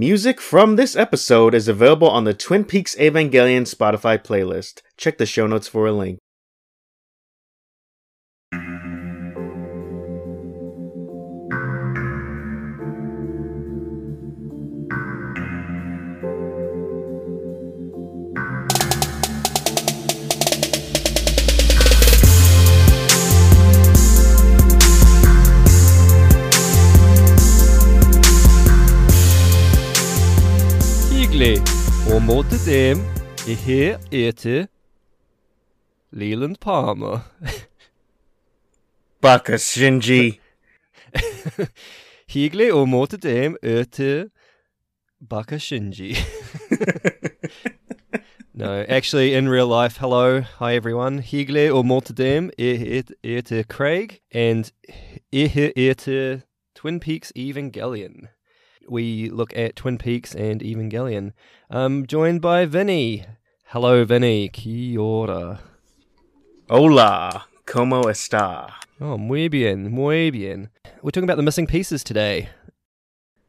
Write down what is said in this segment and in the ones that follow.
Music from this episode is available on the Twin Peaks Evangelion Spotify playlist. Check the show notes for a link. Og mot dem er her Leland Palmer. Baka Shinji. Hyggelig og mot dem etter Baka Shinji. no, actually, in real life, hello, hi everyone. Hyggelig og mot dem er etter Craig, and er her etter Twin Peaks Evangelion. We look at Twin Peaks and Evangelion. I'm joined by Vinny. Hello, Vinny. Kia ora. Hola. Como esta? Oh, muy bien, muy bien. We're talking about the missing pieces today.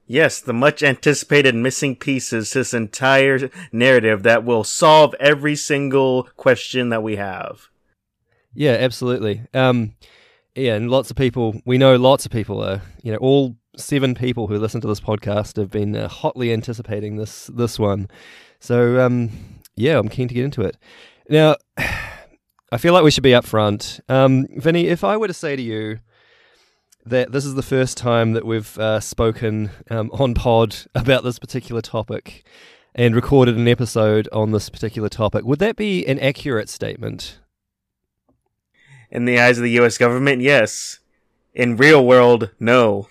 Yes, the much anticipated missing pieces this entire narrative that will solve every single question that we have. Yeah, absolutely. Um, yeah, and lots of people, we know lots of people are, you know, all seven people who listen to this podcast have been uh, hotly anticipating this this one. So, um, yeah, I'm keen to get into it. Now, I feel like we should be upfront. Um, Vinny, if I were to say to you that this is the first time that we've uh, spoken um, on pod about this particular topic and recorded an episode on this particular topic, would that be an accurate statement? In the eyes of the US government, yes. In real world, no.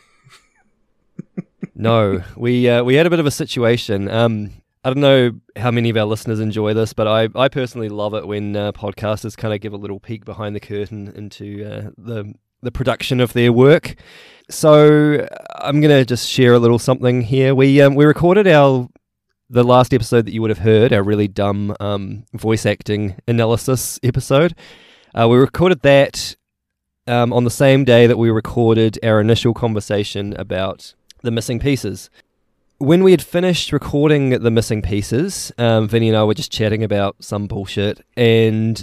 No, we uh, we had a bit of a situation. Um, I don't know how many of our listeners enjoy this, but I, I personally love it when uh, podcasters kind of give a little peek behind the curtain into uh, the the production of their work. So I'm gonna just share a little something here. We um, we recorded our the last episode that you would have heard, our really dumb um, voice acting analysis episode. Uh, we recorded that um, on the same day that we recorded our initial conversation about the missing pieces. When we had finished recording the missing pieces, um, Vinny and I were just chatting about some bullshit, and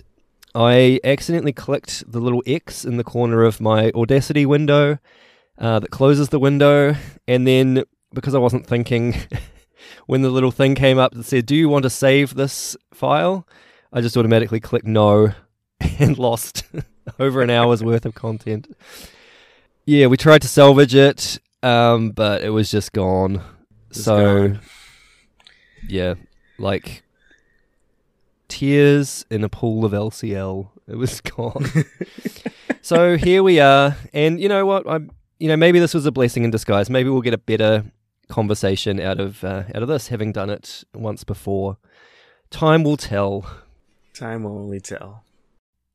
I accidentally clicked the little X in the corner of my Audacity window uh, that closes the window, and then because I wasn't thinking, when the little thing came up that said, "Do you want to save this file?" I just automatically clicked no, and lost over an hour's worth of content. Yeah, we tried to salvage it, um, but it was just gone. So, gone. yeah, like tears in a pool of LCL. It was gone. so here we are, and you know what? I'm, you know, maybe this was a blessing in disguise. Maybe we'll get a better conversation out of uh, out of this, having done it once before. Time will tell. Time will only tell.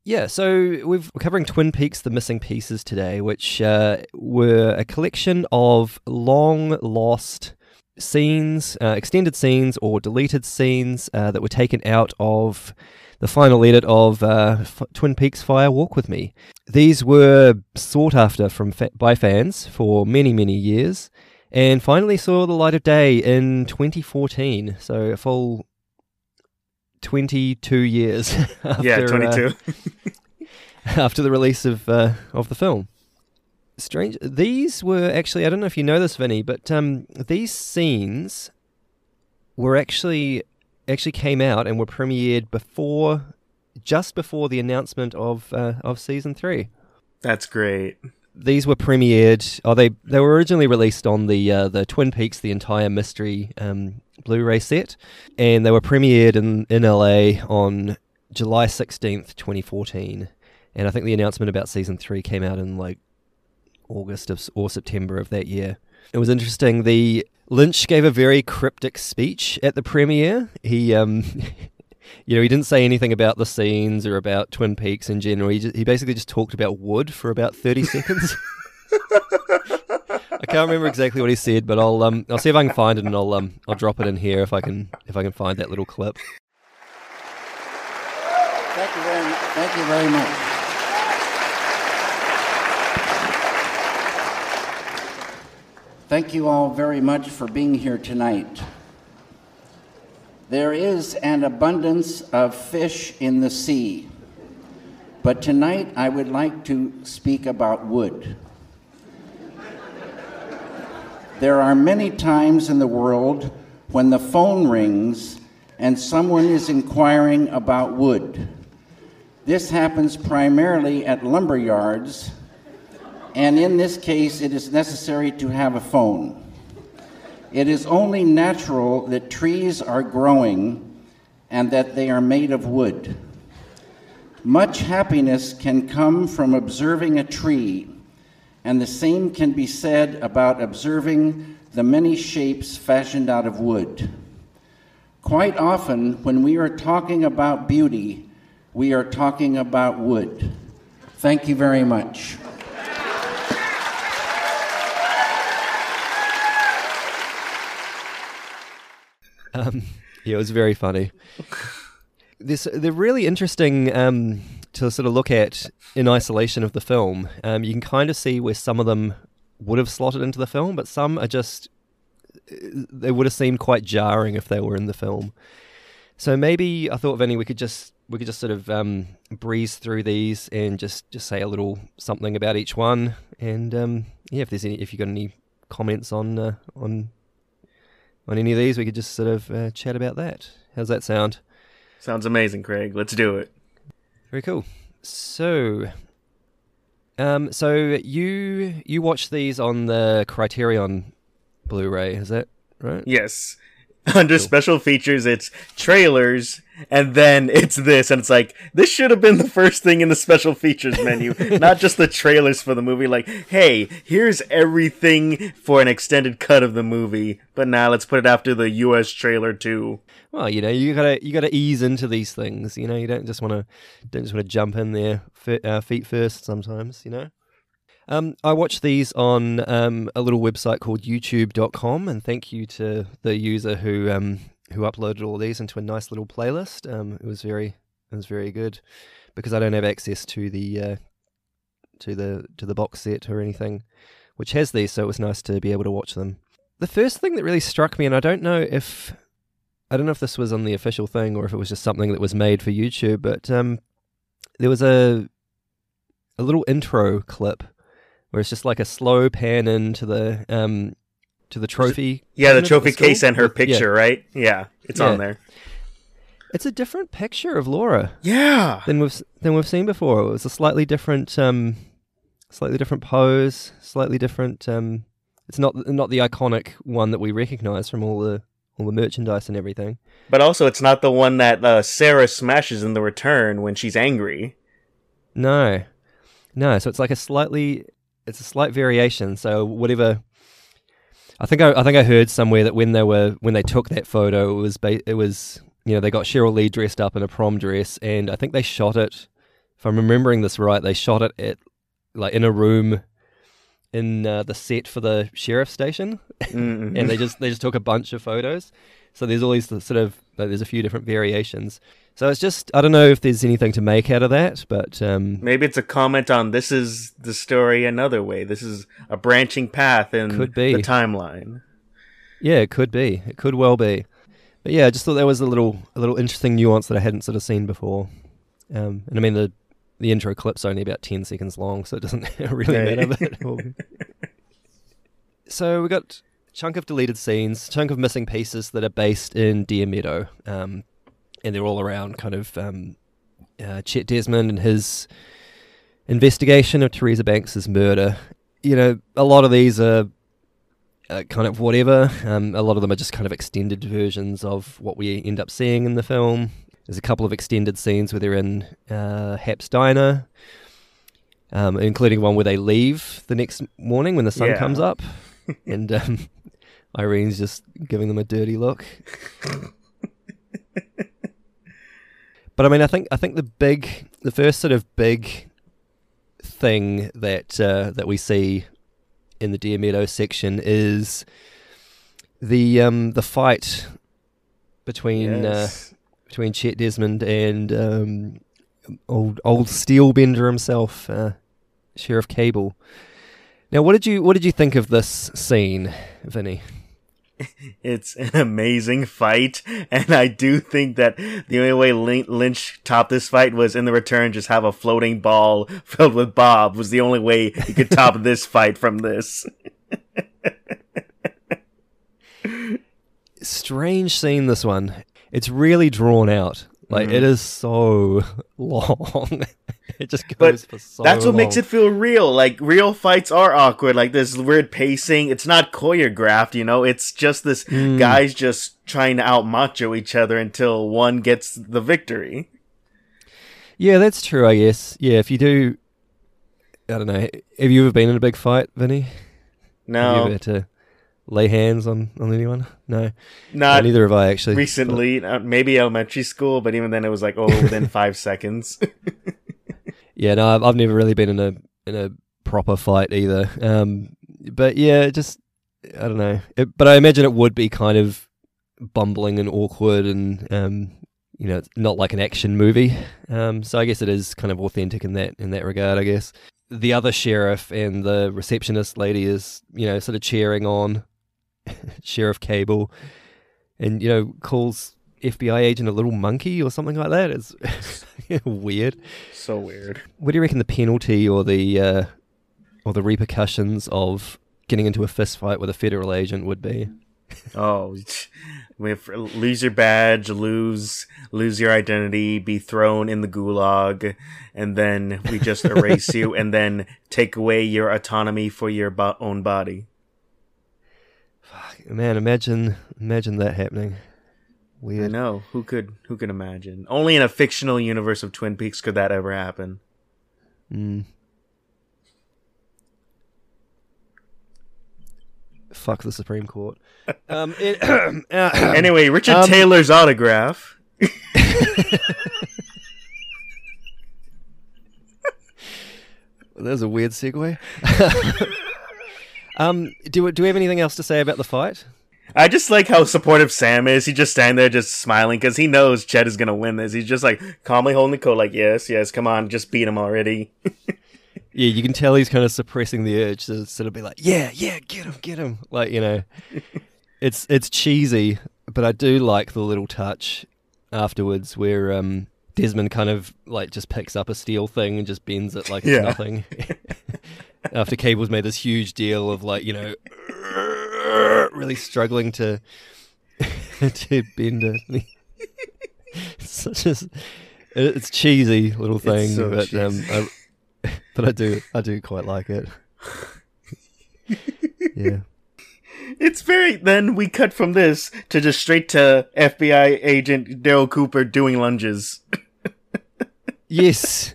Yeah, so we've, we're covering Twin Peaks: The Missing Pieces today, which uh, were a collection of long lost scenes, uh, extended scenes, or deleted scenes uh, that were taken out of the final edit of uh, F- Twin Peaks: Fire Walk with Me. These were sought after from fa- by fans for many, many years, and finally saw the light of day in 2014. So a full 22 years. after, yeah, uh, 22. after the release of uh, of the film. Strange. These were actually I don't know if you know this, Vinny, but um, these scenes were actually actually came out and were premiered before, just before the announcement of uh, of season three. That's great. These were premiered. Oh, they they were originally released on the uh, the Twin Peaks, the entire mystery um, Blu-ray set, and they were premiered in in LA on July sixteenth, twenty fourteen. And I think the announcement about season three came out in like August of, or September of that year. It was interesting. The Lynch gave a very cryptic speech at the premiere. He, um, you know, he didn't say anything about the scenes or about Twin Peaks in general. He, just, he basically just talked about wood for about thirty seconds. I can't remember exactly what he said, but I'll um, I'll see if I can find it and I'll um, I'll drop it in here if I can if I can find that little clip. Thank you very, much. thank you very much. Thank you all very much for being here tonight. There is an abundance of fish in the sea, but tonight I would like to speak about wood. There are many times in the world when the phone rings and someone is inquiring about wood. This happens primarily at lumber yards, and in this case, it is necessary to have a phone. It is only natural that trees are growing and that they are made of wood. Much happiness can come from observing a tree, and the same can be said about observing the many shapes fashioned out of wood. Quite often, when we are talking about beauty, we are talking about wood. Thank you very much. Um, yeah, it was very funny. This they're really interesting um, to sort of look at in isolation of the film. Um, you can kind of see where some of them would have slotted into the film, but some are just they would have seemed quite jarring if they were in the film. So maybe I thought, Vinny, we could just we could just sort of um, breeze through these and just just say a little something about each one. And um, yeah, if there's any, if you've got any comments on uh, on on any of these, we could just sort of uh, chat about that. How's that sound? Sounds amazing, Craig. Let's do it. Very cool. So, um, so you you watch these on the Criterion Blu-ray, is that right? Yes. Under special features, it's trailers, and then it's this, and it's like this should have been the first thing in the special features menu, not just the trailers for the movie. Like, hey, here's everything for an extended cut of the movie, but now let's put it after the U.S. trailer too. Well, you know, you gotta you gotta ease into these things. You know, you don't just want to don't just want to jump in there uh, feet first. Sometimes, you know. Um, I watch these on um, a little website called YouTube.com, and thank you to the user who um, who uploaded all these into a nice little playlist. Um, it was very it was very good because I don't have access to the uh, to the to the box set or anything which has these, so it was nice to be able to watch them. The first thing that really struck me, and I don't know if I don't know if this was on the official thing or if it was just something that was made for YouTube, but um, there was a a little intro clip where it's just like a slow pan into the um to the trophy. Yeah, the trophy case and her picture, yeah. right? Yeah, it's yeah. on there. It's a different picture of Laura. Yeah. Than we've than we've seen before. It was a slightly different um slightly different pose, slightly different um it's not not the iconic one that we recognize from all the all the merchandise and everything. But also it's not the one that uh, Sarah smashes in the return when she's angry. No. No, so it's like a slightly it's a slight variation. So whatever. I think I, I think I heard somewhere that when they were when they took that photo, it was ba- it was you know they got Cheryl Lee dressed up in a prom dress, and I think they shot it. If I'm remembering this right, they shot it at like in a room in uh, the set for the sheriff station, mm-hmm. and they just they just took a bunch of photos. So there's all these sort of like, there's a few different variations. So it's just I don't know if there's anything to make out of that, but um, maybe it's a comment on this is the story another way. This is a branching path in could be. the timeline. Yeah, it could be. It could well be. But yeah, I just thought there was a little a little interesting nuance that I hadn't sort of seen before. Um, and I mean the the intro clip's only about ten seconds long, so it doesn't really matter. But so we got chunk of deleted scenes, chunk of missing pieces that are based in Deer Meadow. Um, and they're all around kind of um, uh, Chet Desmond and his investigation of Teresa Banks's murder. You know, a lot of these are uh, kind of whatever. Um, a lot of them are just kind of extended versions of what we end up seeing in the film. There's a couple of extended scenes where they're in uh, Hap's diner, um, including one where they leave the next morning when the sun yeah. comes up, and um, Irene's just giving them a dirty look. But I mean, I think I think the big, the first sort of big thing that uh, that we see in the Deer Meadow section is the um, the fight between uh, yes. uh, between Chet Desmond and um, old old Steelbender himself, uh, Sheriff Cable. Now, what did you what did you think of this scene, Vinny? It's an amazing fight, and I do think that the only way Lin- Lynch topped this fight was in the return just have a floating ball filled with Bob was the only way he could top this fight from this. Strange scene, this one. It's really drawn out. Like Mm-hmm. it is so long. It just goes But for so. That's what makes it feel real. Like real fights are awkward. Like this weird pacing. It's not choreographed, you know. It's just this Mm. guys just trying to out macho each other until one gets the victory. Yeah, that's true. I guess. Yeah, if you do, I don't know. Have you ever been in a big fight, Vinny? Have you No, ever had to lay hands on on anyone? No, not neither have I actually. recently. Uh, maybe elementary school, but even then, it was like oh, within five seconds. Yeah, no, I've, I've never really been in a in a proper fight either. Um, but yeah, just I don't know. It, but I imagine it would be kind of bumbling and awkward, and um, you know, it's not like an action movie. Um, so I guess it is kind of authentic in that in that regard. I guess the other sheriff and the receptionist lady is you know sort of cheering on Sheriff Cable, and you know calls FBI agent a little monkey or something like that. It's weird. so weird. What do you reckon the penalty or the uh, or the repercussions of getting into a fist fight with a federal agent would be? Oh, we have, lose your badge, lose lose your identity, be thrown in the gulag, and then we just erase you, and then take away your autonomy for your bo- own body. Man, imagine imagine that happening. I Weird. know who could who could imagine? Only in a fictional universe of Twin Peaks could that ever happen. Mm. Fuck the Supreme Court. Um, it, uh, Anyway, Richard Um, Taylor's autograph. There's a weird segue. um, do do we have anything else to say about the fight? I just like how supportive Sam is. He just standing there, just smiling because he knows Chet is gonna win this. He's just like calmly holding the coat, like, "Yes, yes, come on, just beat him already." Yeah, you can tell he's kind of suppressing the urge to sort of be like, "Yeah, yeah, get him, get him." Like you know, it's it's cheesy, but I do like the little touch afterwards where um, Desmond kind of like just picks up a steel thing and just bends it like it's Yeah. nothing. After Cable's made this huge deal of like you know, really struggling to to bend it. It's such a it's cheesy little thing, so but um, I, but I do I do quite like it. yeah. It's very. Then we cut from this to just straight to FBI agent Dale Cooper doing lunges. Yes.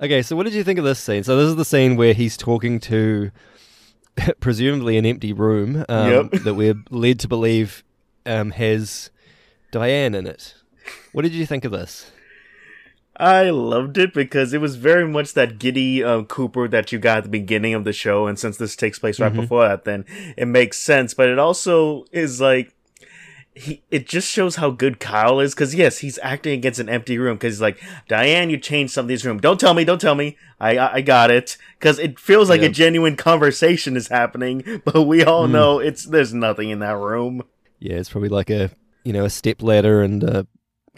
okay, so what did you think of this scene? So this is the scene where he's talking to presumably an empty room um, Yep. that we're led to believe um, has Diane in it. What did you think of this? I loved it because it was very much that giddy uh, Cooper that you got at the beginning of the show, and since this takes place right before that, then it makes sense. But it also is like he. It just shows how good Kyle is because yes, he's acting against an empty room because he's like Diane, you changed something's room. Don't tell me, don't tell me. I I, I got it because it feels like Yeah. a genuine conversation is happening, but we all know it's there's nothing in that room. Yeah, it's probably like a you know a step ladder and a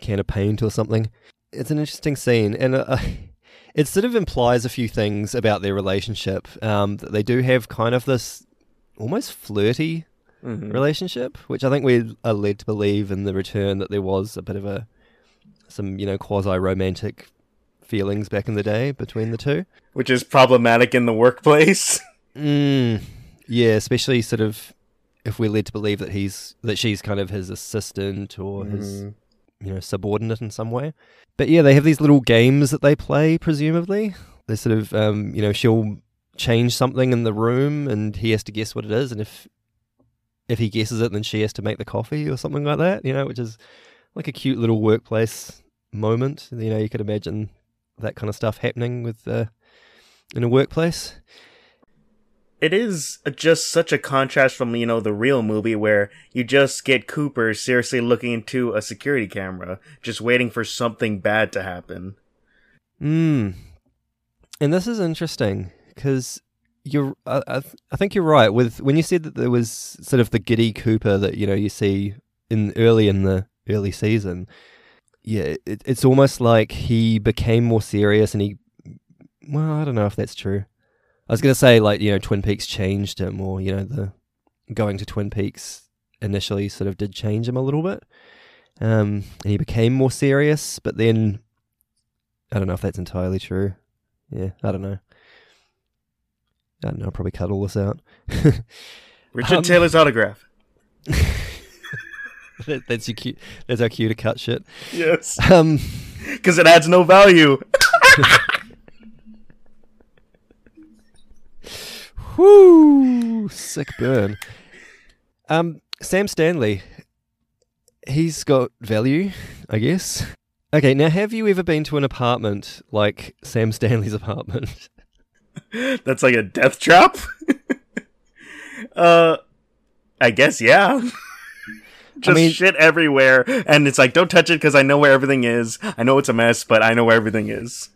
can of paint or something. It's an interesting scene, and uh, it sort of implies a few things about their relationship. Um, that they do have kind of this almost flirty Mhm. relationship, which I think we are led to believe in the return that there was a bit of a some you know quasi romantic feelings back in the day between the two. Which is problematic in the workplace. Mm, yeah, especially sort of if we're led to believe that he's that she's kind of his assistant or his Mhm. you know subordinate in some way. But yeah, they have these little games that they play. Presumably, they sort of um, you know she'll change something in the room and he has to guess what it is, and if if he guesses it, then she has to make the coffee or something like that. You know, which is like a cute little workplace moment. You know, you could imagine that kind of stuff happening with uh, in a workplace. it is just such a contrast from you know the real movie where you just get Cooper seriously looking into a security camera, just waiting for something bad to happen. Mm. And this is interesting because you're I, th- I think you're right with when you said that there was sort of the giddy Cooper that you know you see in early in the early season. Yeah, it, it's almost like he became more serious and he. Well, I don't know if that's true. I was gonna say like you know Twin Peaks changed him, or you know the going to Twin Peaks initially sort of did change him a little bit, um, and he became more serious. But then I don't know if that's entirely true. Yeah, I don't know. I don't know. I'll probably cut all this out. Richard Um, Taylor's autograph. That- that's your cue. That's our cue to cut shit. Yes, Um, because it adds no value. whoo, sick burn. Um, Sam Stanley. He's got value, I guess. Okay, now have you ever been to an apartment like Sam Stanley's apartment? That's like a death trap. uh, I guess yeah. Just mean- shit everywhere, and it's like, don't touch it because I know where everything is. I know it's a mess, but I know where everything is.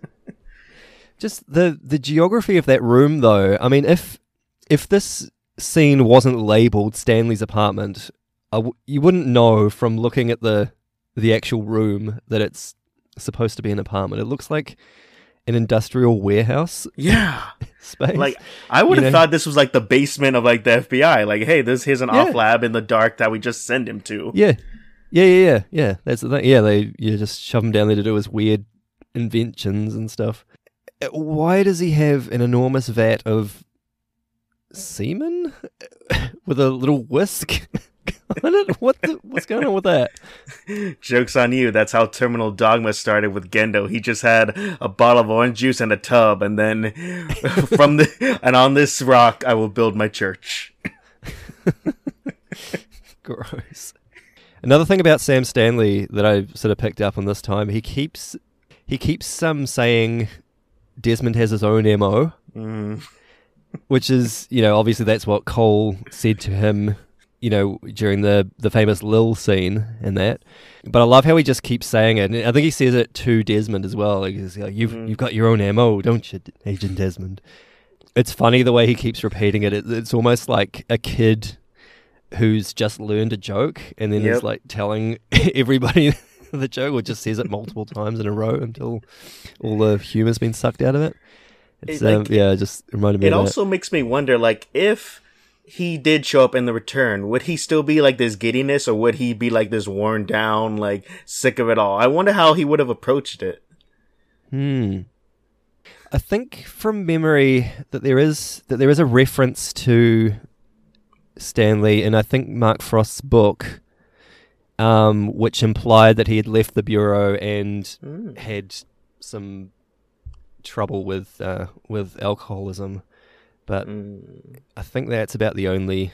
Just the the geography of that room, though. I mean, if if this scene wasn't labeled Stanley's apartment, I w- you wouldn't know from looking at the the actual room that it's supposed to be an apartment. It looks like an industrial warehouse Yeah, space. like I would You have know? thought this was like the basement of like the FBI. Like, hey, this here's an Yeah. off lab in the dark that we just send him to. yeah, yeah, yeah, yeah, yeah. That's the thing. Yeah, they you just shove him down there to do his weird inventions and stuff. Uh, Why does he have an enormous vat of semen with a little whisk? What the, what's going on with that? Jokes on you. That's how Terminal Dogma started with Gendo. He just had a bottle of orange juice and a tub, and then from the and on this rock I will build my church. Gross. Another thing about Sam Stanley that I sort of picked up on this time, he keeps he keeps um saying Desmond has his own MO, Mm. which is, you know, obviously that's what Cole said to him, you know, during the the famous Lil scene and that. But I love how he just keeps saying it. And I think he says it to Desmond as well. Like, he's like you've Mhm. you've got your own MO, don't you, Agent Desmond? It's funny the way he keeps repeating it. it it's almost like a kid who's just learned a joke and then Yep. is like telling everybody the joke or just says it multiple times in a row until all the humor's been sucked out of it. It's It, like, um, yeah, it just reminded me It also makes me wonder, like, if he did show up in the return, would he still be like this giddiness, or would he be like this worn down, like sick of it all? I wonder how he would have approached it. Hmm. I think from memory that there is that there is a reference to Stanley in I think Mark Frost's book, um, which implied that he had left the bureau and Mm. had some trouble with uh, with alcoholism, but Mm. I think that's about the only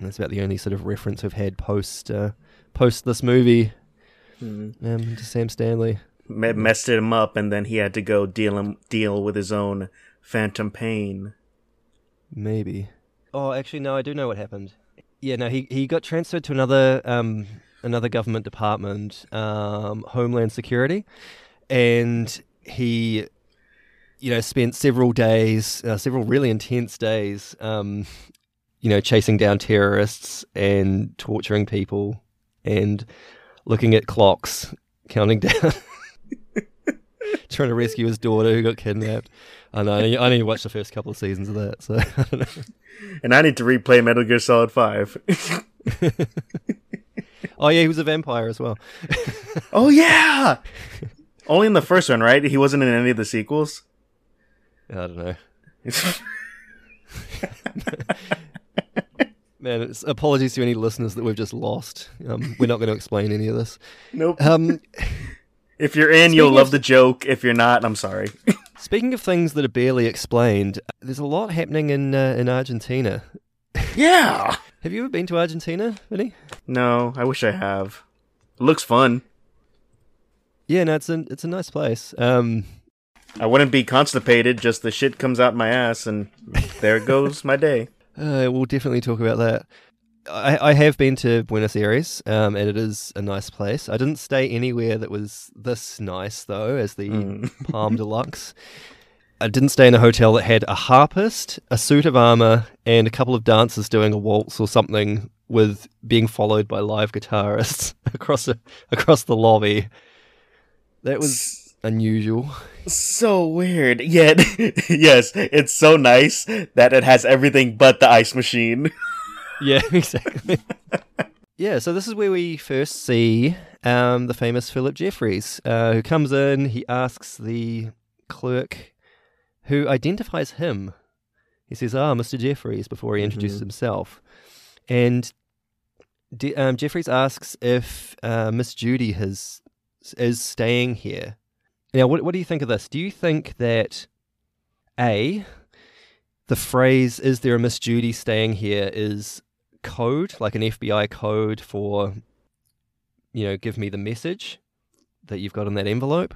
that's about the only sort of reference we've had post uh, post this movie Mm. um, to Sam Stanley. Me- messed him up, and then he had to go deal him deal with his own phantom pain. Maybe. Oh, actually, no. I do know what happened. Yeah, no. He he got transferred to another um another government department, um, Homeland Security, and he, you know, spent several days, uh, several really intense days, um, you know, chasing down terrorists and torturing people, and looking at clocks, counting down. Trying to rescue his daughter who got kidnapped. I know. I only- watched the first couple of seasons of that, so I don't know. And I need to replay Metal Gear Solid Five. Oh yeah, he was a vampire as well. oh yeah, only in the first one, right? He wasn't in any of the sequels. I don't know, man. It's, apologies to any listeners that we've just lost. Um, we're not going to explain any of this. nope. Um, If you're in, you'll love of- the joke. If you're not, I'm sorry. speaking of things that are barely explained, there's a lot happening in uh, in Argentina. yeah. Have you ever been to Argentina, Vinny? No, I wish I have. It looks fun. Yeah, no, it's a it's a nice place. Um, I wouldn't be constipated. Just the shit comes out my ass, and there goes my day. Uh, we'll definitely talk about that. I, I have been to Buenos Aires, um, and it is a nice place. I didn't stay anywhere that was this nice, though, as the Mm. Palm Deluxe. I didn't stay in a hotel that had a harpist, a suit of armor, and a couple of dancers doing a waltz or something with being followed by live guitarists across a, across the lobby. That was unusual. So weird. Yet, yes, it's so nice that it has everything but the ice machine. Yeah, exactly. yeah, so this is where we first see um, the famous Philip Jeffries, uh, who comes in. He asks the clerk, who identifies him. He says, "Ah, Mr. Jeffries," before he introduces Mhm. himself, and D- um, Jeffries asks if uh, Miss Judy has is staying here. Now, what what do you think of this? Do you think that a the phrase "Is there a Miss Judy staying here?" is code, like an FBI code for, you know, give me the message that you've got in that envelope,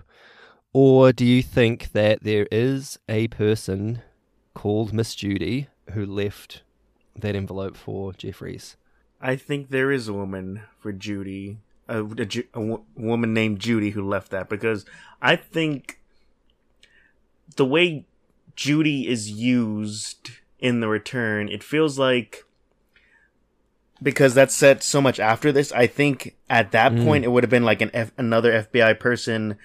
or do you think that there is a person called Miss Judy who left that envelope for Jeffries? I think there is a woman for Judy, a, a, a woman named Judy who left that because I think the way Judy is used in the return, it feels like because that's set so much after this. I think at that Mm. point it would have been like an F- another FBI person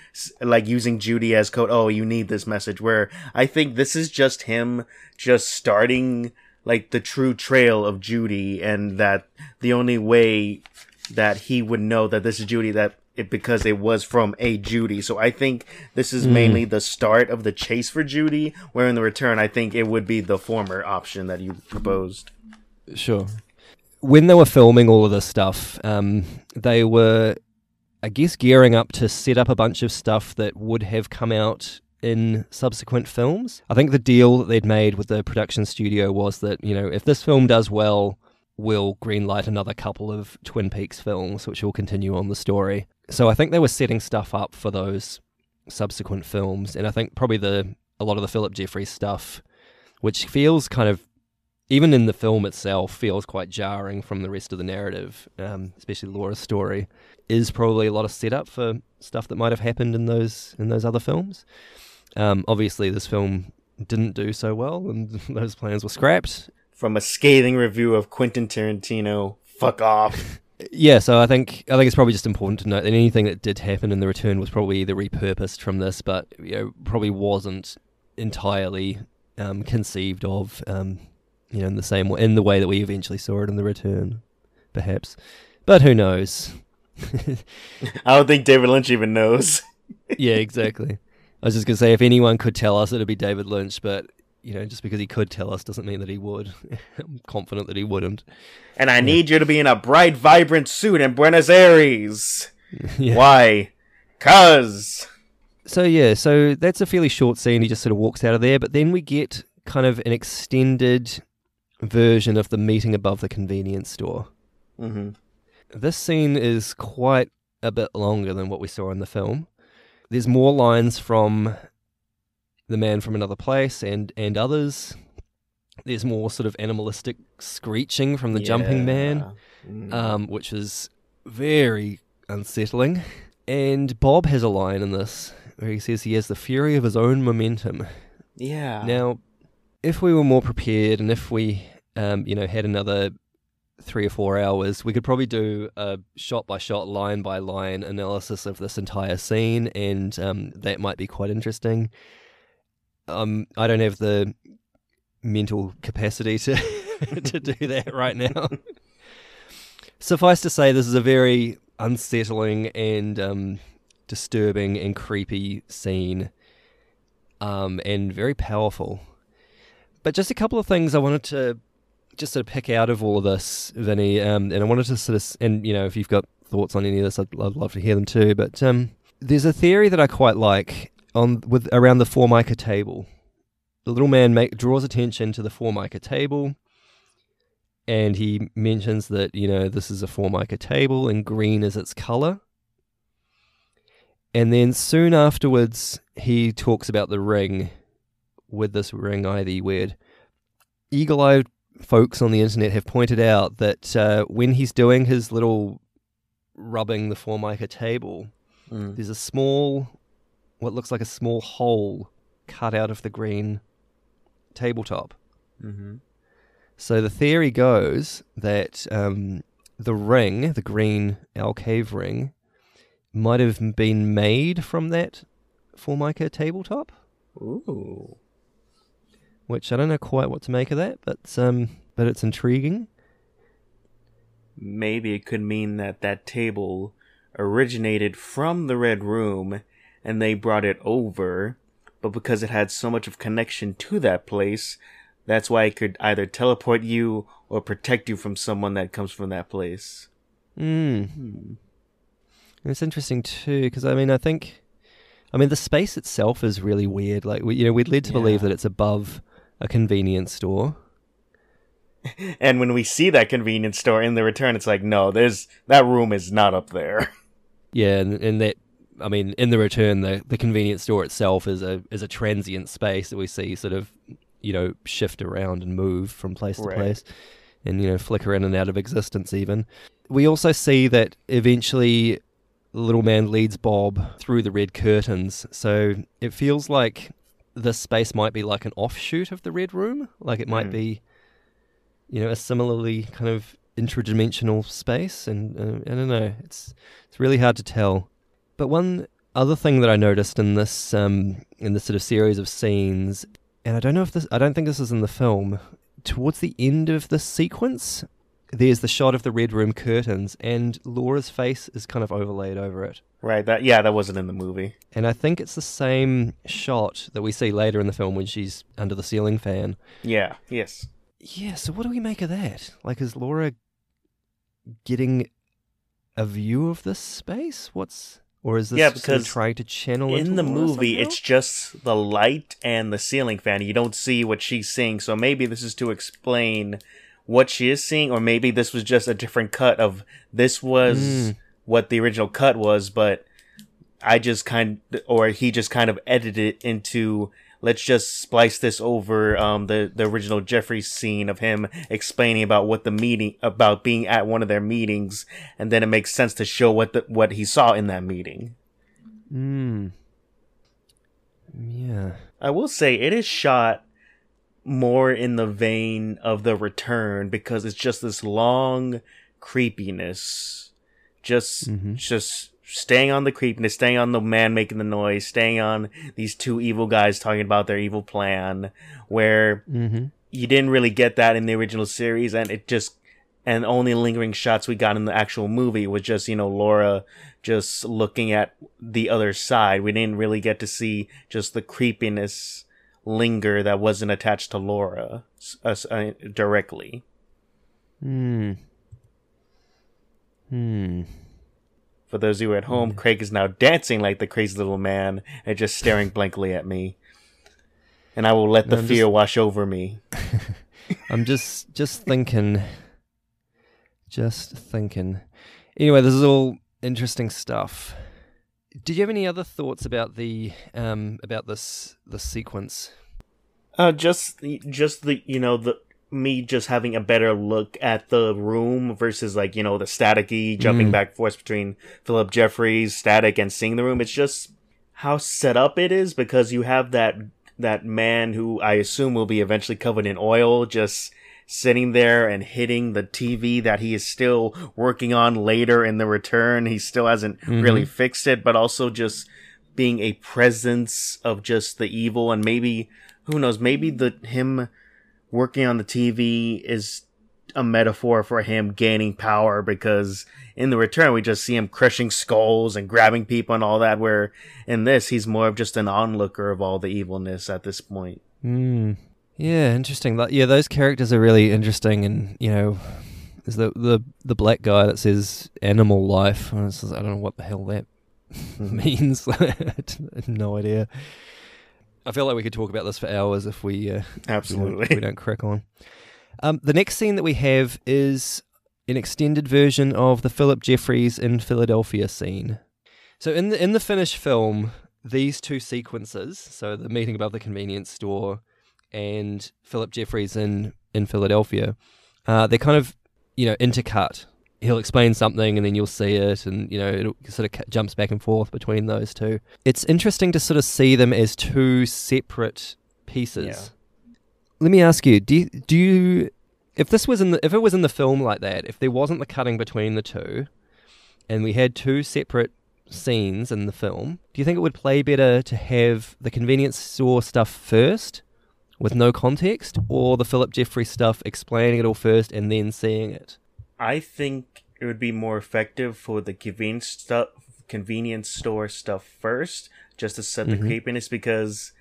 like using Judy as code. Oh, you need this message. Where I think this is just him just starting like the true trail of Judy, and that the only way that he would know that this is Judy that it because it was from a Judy. So I think this is mainly the start of the chase for Judy. Where in the return, I think it would be the former option that you proposed. Sure. When they were filming all of this stuff, um, they were, I guess, gearing up to set up a bunch of stuff that would have come out in subsequent films. I think the deal that they'd made with the production studio was that, you know, if this film does well, we'll greenlight another couple of Twin Peaks films, which will continue on the story. So I think they were setting stuff up for those subsequent films, and I think probably the a lot of the Philip Jeffries stuff, which feels kind of even in the film itself feels quite jarring from the rest of the narrative, um, especially Laura's story, is probably a lot of setup for stuff that might have happened in those in those other films. Um, obviously, this film didn't do so well, and those plans were scrapped. From a scathing review of Quentin Tarantino, fuck off. Yeah, so I think I think it's probably just important to note that anything that did happen in the return was probably either repurposed from this, but you know, probably wasn't entirely um, conceived of, um, you know, in the same way, in the way that we eventually saw it in the return, perhaps. But who knows? I don't think David Lynch even knows. yeah, exactly. I was just gonna say if anyone could tell us, it'd be David Lynch, but you know, just because he could tell us doesn't mean that he would. I'm confident that he wouldn't. And I need you to be in a bright, vibrant suit in Buenos Aires. yeah. Why? Cause. So yeah, so that's a fairly short scene. He just sort of walks out of there, but then we get kind of an extended version of the meeting above the convenience store. Mm-hmm. This scene is quite a bit longer than what we saw in the film. There's more lines from the man from another place and and others. There's more sort of animalistic screeching from the jumping man Mm. um, which is very unsettling. And Bob has a line in this where he says he has the fury of his own momentum. yeah. Now, if we were more prepared and if we, um, you know, had another three or four hours, we could probably do a shot by shot, line by line analysis of this entire scene, and um, that might be quite interesting. Um, I don't have the mental capacity to to do that right now. Suffice to say, this is a very unsettling and um, disturbing and creepy scene, um, and very powerful. But just a couple of things I wanted to just sort of pick out of all of this, Vinny, um, and I wanted to sort of, and you know, if you've got thoughts on any of this, I'd, I'd love to hear them too. But um, there's a theory that I quite like on with around the Formica table. The little man make, draws attention to the Formica table, and he mentions that you know this is a Formica table and green is its color. And then soon afterwards, he talks about the ring with this ring ivy weird. Eagle eyed folks on the internet have pointed out that uh, when he's doing his little rubbing the Formica table, Mm. there's a small, what looks like a small hole cut out of the green tabletop. Mm-hmm. So the theory goes that um, the ring, the green Owl Cave ring, might have been made from that Formica tabletop, Ooh. which I don't know quite what to make of that, but um, but it's intriguing. Maybe it could mean that that table originated from the Red Room and they brought it over, but because it had so much of connection to that place, that's why it could either teleport you or protect you from someone that comes from that place. Mm. Hmm. It's interesting too, because I mean, I think, I mean, the space itself is really weird. Like, we, you know, we'd led to believe that it's above a convenience store. And when we see that convenience store in the return, it's like, no, there's that room is not up there. Yeah, and, and that, I mean, in the return, the, the convenience store itself is a is a transient space that we see sort of, you know, shift around and move from place Right. to place, and you know, flicker in and out of existence. Even we also see that eventually, little man leads Bob through the red curtains. So it feels like this space might be like an offshoot of the red room. Like it might Mm. be, you know, a similarly kind of interdimensional space. And uh, I don't know. It's it's really hard to tell. But one other thing that I noticed in this um, in this sort of series of scenes, and I don't know if this, I don't think this is in the film. Towards the end of the sequence, there's the shot of the red room curtains, and Laura's face is kind of overlaid over it. Right, that yeah, that wasn't in the movie. And I think it's the same shot that we see later in the film when she's under the ceiling fan. Yeah, yes. Yeah, so what do we make of that? Like, is Laura getting a view of this space? What's or is this Yeah, because trying to channel in the movie it's just the light and the ceiling fan. You don't see what she's seeing. So maybe this is to explain what she is seeing or maybe this was just a different cut of this was Mm. what the original cut was but i just kind or he just kind of edited it into let's just splice this over um the the original jeffrey scene of him explaining about what the meeting about being at one of their meetings and then it makes sense to show what the what he saw in that meeting Hmm. Yeah. I will say it is shot more in the vein of the return because it's just this long creepiness. Just Mhm. just staying on the creepiness, staying on the man making the noise, staying on these two evil guys talking about their evil plan where Mm-hmm. you didn't really get that in the original series and it just and only lingering shots we got in the actual movie was just you know Laura just looking at the other side we didn't really get to see just the creepiness linger that wasn't attached to Laura s- uh, directly Hmm. Hmm. For those of you at home Craig is now dancing like the crazy little man and just staring blankly at me and I will let the I'm just- fear wash over me I'm just just thinking. Just thinking. Anyway, this is all interesting stuff. Did you have any other thoughts about the um about this this sequence? Uh, just just the you know the me just having a better look at the room versus like you know the staticky jumping Mm. back and forth between Philip Jeffries static and seeing the room. It's just how set up it is because you have that that man who I assume will be eventually covered in oil just sitting there and hitting the TV that he is still working on later in the return. He still hasn't really fixed it, but also just being a presence of just the evil and maybe who knows maybe the him working on the TV is a metaphor for him gaining power because in the return we just see him crushing skulls and grabbing people and all that where in this he's more of just an onlooker of all the evilness at this point. Hmm. Yeah, interesting. Yeah, those characters are really interesting, and you know, there's the the the black guy that says animal life. and it's just- I don't know what the hell that means. I have no idea. I feel like we could talk about this for hours if we uh, if we don't- Absolutely. if we don't crack on. Um, the next scene that we have is an extended version of the Philip Jeffries in Philadelphia scene. So in the in the finished film, these two sequences, so the meeting above the convenience store and Philip Jeffries in in Philadelphia, uh, they're kind of you know intercut he'll explain something and then you'll see it and you know it sort of jumps back and forth between those two. It's interesting to sort of see them as two separate pieces. Yeah. let me ask you do you, do you if this was in the if it was in the film like that if there wasn't the cutting between the two and we had two separate scenes in the film do you think it would play better to have the convenience store stuff first with no context or the philip jeffrey stuff explaining it all first and then seeing it I think it would be more effective for the convenience stuff, convenience store stuff first, just to set the Mhm. creepiness. Because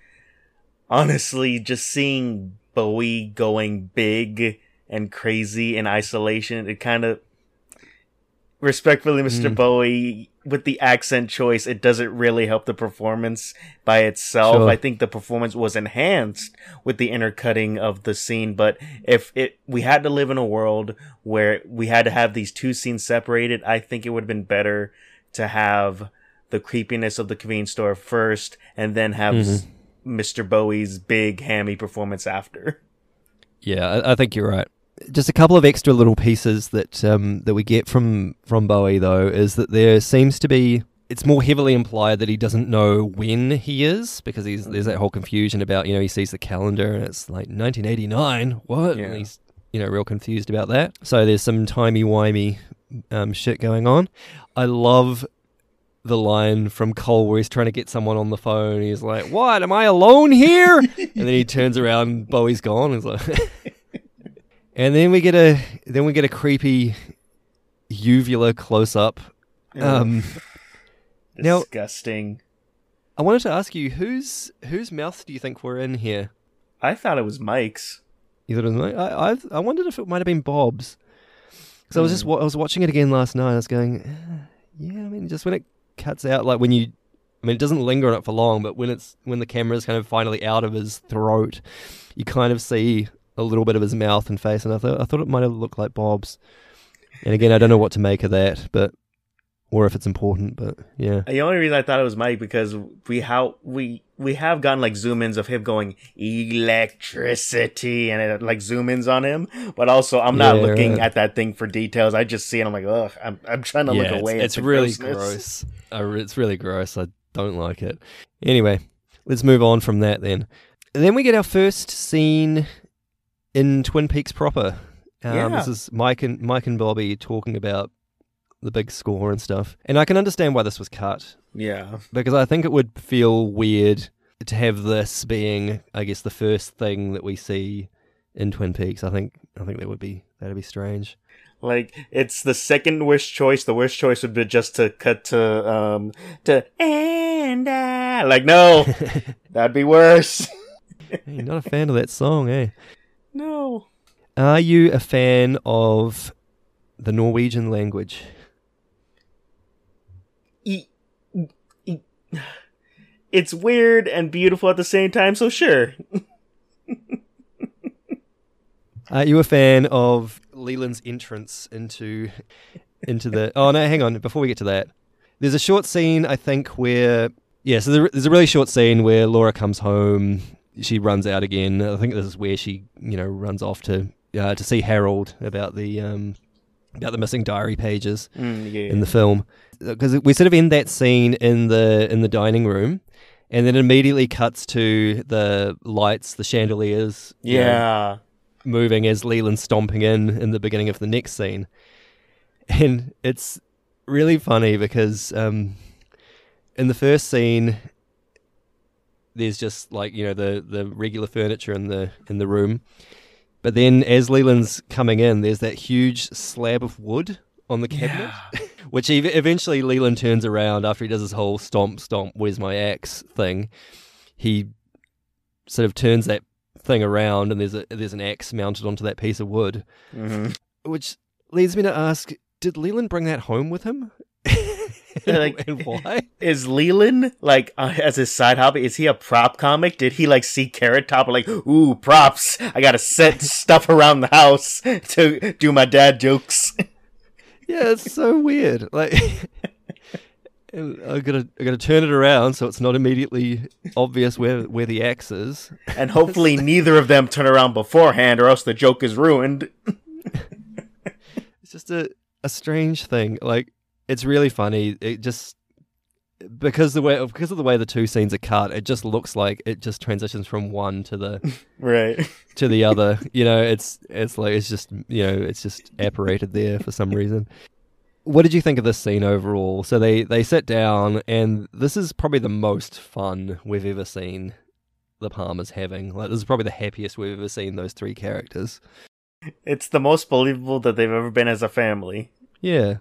honestly, just seeing Bowie going big and crazy in isolation, it kind of respectfully, Mr. Mm. Bowie, with the accent choice, it doesn't really help the performance by itself. Sure. I think the performance was enhanced with the intercutting of the scene, but if it we had to live in a world where we had to have these two scenes separated, I think it would have been better to have the creepiness of the convenience store first and then have mm-hmm. s- Mr. Bowie's big hammy performance after. Yeah, I, I think you're right. Just a couple of extra little pieces that um, that we get from from Bowie though is that there seems to be it's more heavily implied that he doesn't know when he is because he's there's that whole confusion about you know he sees the calendar and it's like 1989 what Yeah. and he's you know real confused about that so there's some timey wimey um, shit going on I love the line from Cole where he's trying to get someone on the phone. He's like, "What? Am I alone here?" and then he turns around, and Bowie's gone. He's like, and then we get a then we get a creepy uvula close up. Um, now- Disgusting. I wanted to ask you whose whose mouth do you think we're in here? I thought it was Mike's. You thought it was mine? I I, I wondered if it might have been Bob's. Because I was just I was watching it again last night. I was going, "Eh, yeah. I mean, just when it cuts out, like when you, I mean, it doesn't linger on it for long, but when it's when the camera's kind of finally out of his throat, you kind of see a little bit of his mouth and face, and I thought I thought it might have looked like Bob's. And again, I don't know what to make of that, but or if it's important, but yeah. The only reason I thought it was Mike because we how we we have gotten like zoom ins of him going electricity and it like zoom ins on him, but also I'm not Yeah, looking right. at that thing for details. I just see it. I'm like, ugh. I'm I'm trying to look it's- away. It's, really grossness. gross. Re- it's really gross. I don't like it. Anyway, let's move on from that then. And then we get our first scene in Twin Peaks proper. Um, Yeah. This is Mike and Mike and Bobby talking about the big score and stuff. And I can understand why this was cut Yeah, because I think it would feel weird to have this being, I guess, the first thing that we see in Twin Peaks. I think I think that would be that'd be strange. like it's the second worst choice. The worst choice would be just to cut to um to and I. like no, that'd be worse. Hey, not a fan of that song, eh? No. Are you a fan of the Norwegian language? It's weird and beautiful at the same time. So sure. Are you a fan of Leland's entrance into into the? Oh no, hang on. Before we get to that, there's a short scene I think where yeah, so there's a really short scene where Laura comes home. She runs out again. I think this is where she you know runs off to uh, to see Harold about the um about the missing diary pages. Mm, yeah. in the film because we sort of end that scene in the in the dining room and then it immediately cuts to the lights the chandeliers you know, yeah. moving as Leland's stomping in in the beginning of the next scene and it's really funny because um in the first scene there's just like you know the the regular furniture in the in the room. But then as Leland's coming in there's that huge slab of wood on the cabinet which ev- eventually Leland turns around after he does his whole stomp stomp where's my axe thing. He sort of turns that thing around and there's a there's an axe mounted onto that piece of wood. Hmm which leads me to ask did Leland bring that home with him? Yeah, like- and why Is Leland like uh, as his side hobby? Is he a prop comic? Did he like see Carrot Top like, ooh, props? I gotta set stuff around the house to do my dad jokes. yeah it's so weird like I gotta I gotta turn it around so it's not immediately obvious where where the axe is And hopefully neither of them turn around beforehand, or else the joke is ruined. It's just a. a strange thing. Like it's really funny. It just because the way because of the way the two scenes are cut, it just looks like it just transitions from one to the right to the other. You know, it's it's like it's just you know it's just apparated there for some reason. What did you think of this scene overall? So they they sit down, and this is probably the most fun we've ever seen the Palmers having. Like this is probably the happiest we've ever seen those three characters. It's the most believable that they've ever been as a family. Yeah,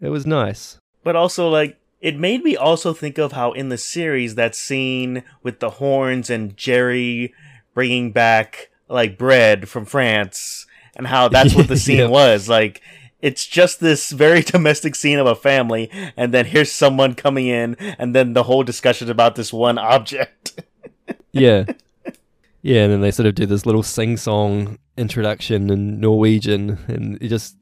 it was nice. But also, like, it made me also think of how in the series that scene with the Hornes and Jerry bringing back like bread from France and how that's what the scene Yeah. was like it's just this very domestic scene of a family and then here's someone coming in and then the whole discussion about this one object Yeah. Yeah, and then they sort of do this little sing song introduction in Norwegian and it just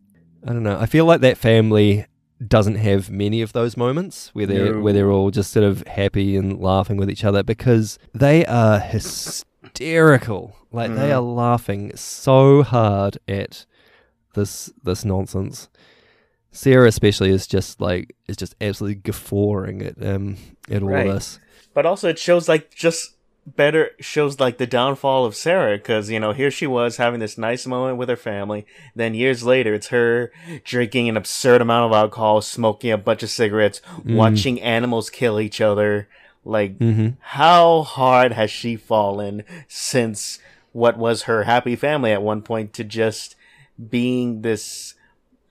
I don't know. I feel like that family doesn't have many of those moments where they're No. where they're all just sort of happy and laughing with each other because they are hysterical. Like they Mhm. are laughing so hard at this this nonsense. Sarah especially is just like is just absolutely guffawing at um at all Right. this. but also it shows like just better shows like the downfall of Sarah because you know here she was having this nice moment with her family. Then years later it's her drinking an absurd amount of alcohol smoking a bunch of cigarettes watching animals kill each other. Like Mm-hmm. how hard has she fallen since what was her happy family at one point to just being this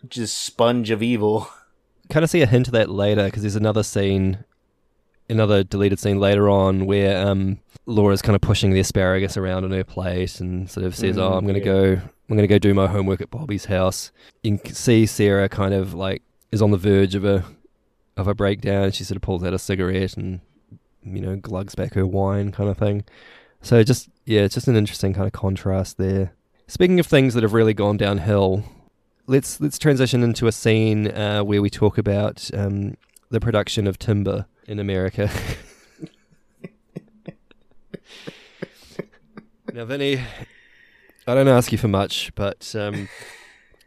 just sponge of evil? Kind of see a hint of that later? Because there's another scene, another deleted scene later on where um, Laura's kind of pushing the asparagus around on her plate and sort of says, "Oh, Mm, I'm gonna yeah. go, I'm gonna go do my homework at Bobby's house." You can see Sarah kind of like is on the verge of a of a breakdown. She sort of pulls out a cigarette and you know glugs back her wine, kind of thing. So just yeah, it's just an interesting kind of contrast there. Speaking of things that have really gone downhill, let's let's transition into a scene uh, where we talk about um, the production of timber in America. now, Vinny, I don't ask you for much, but um,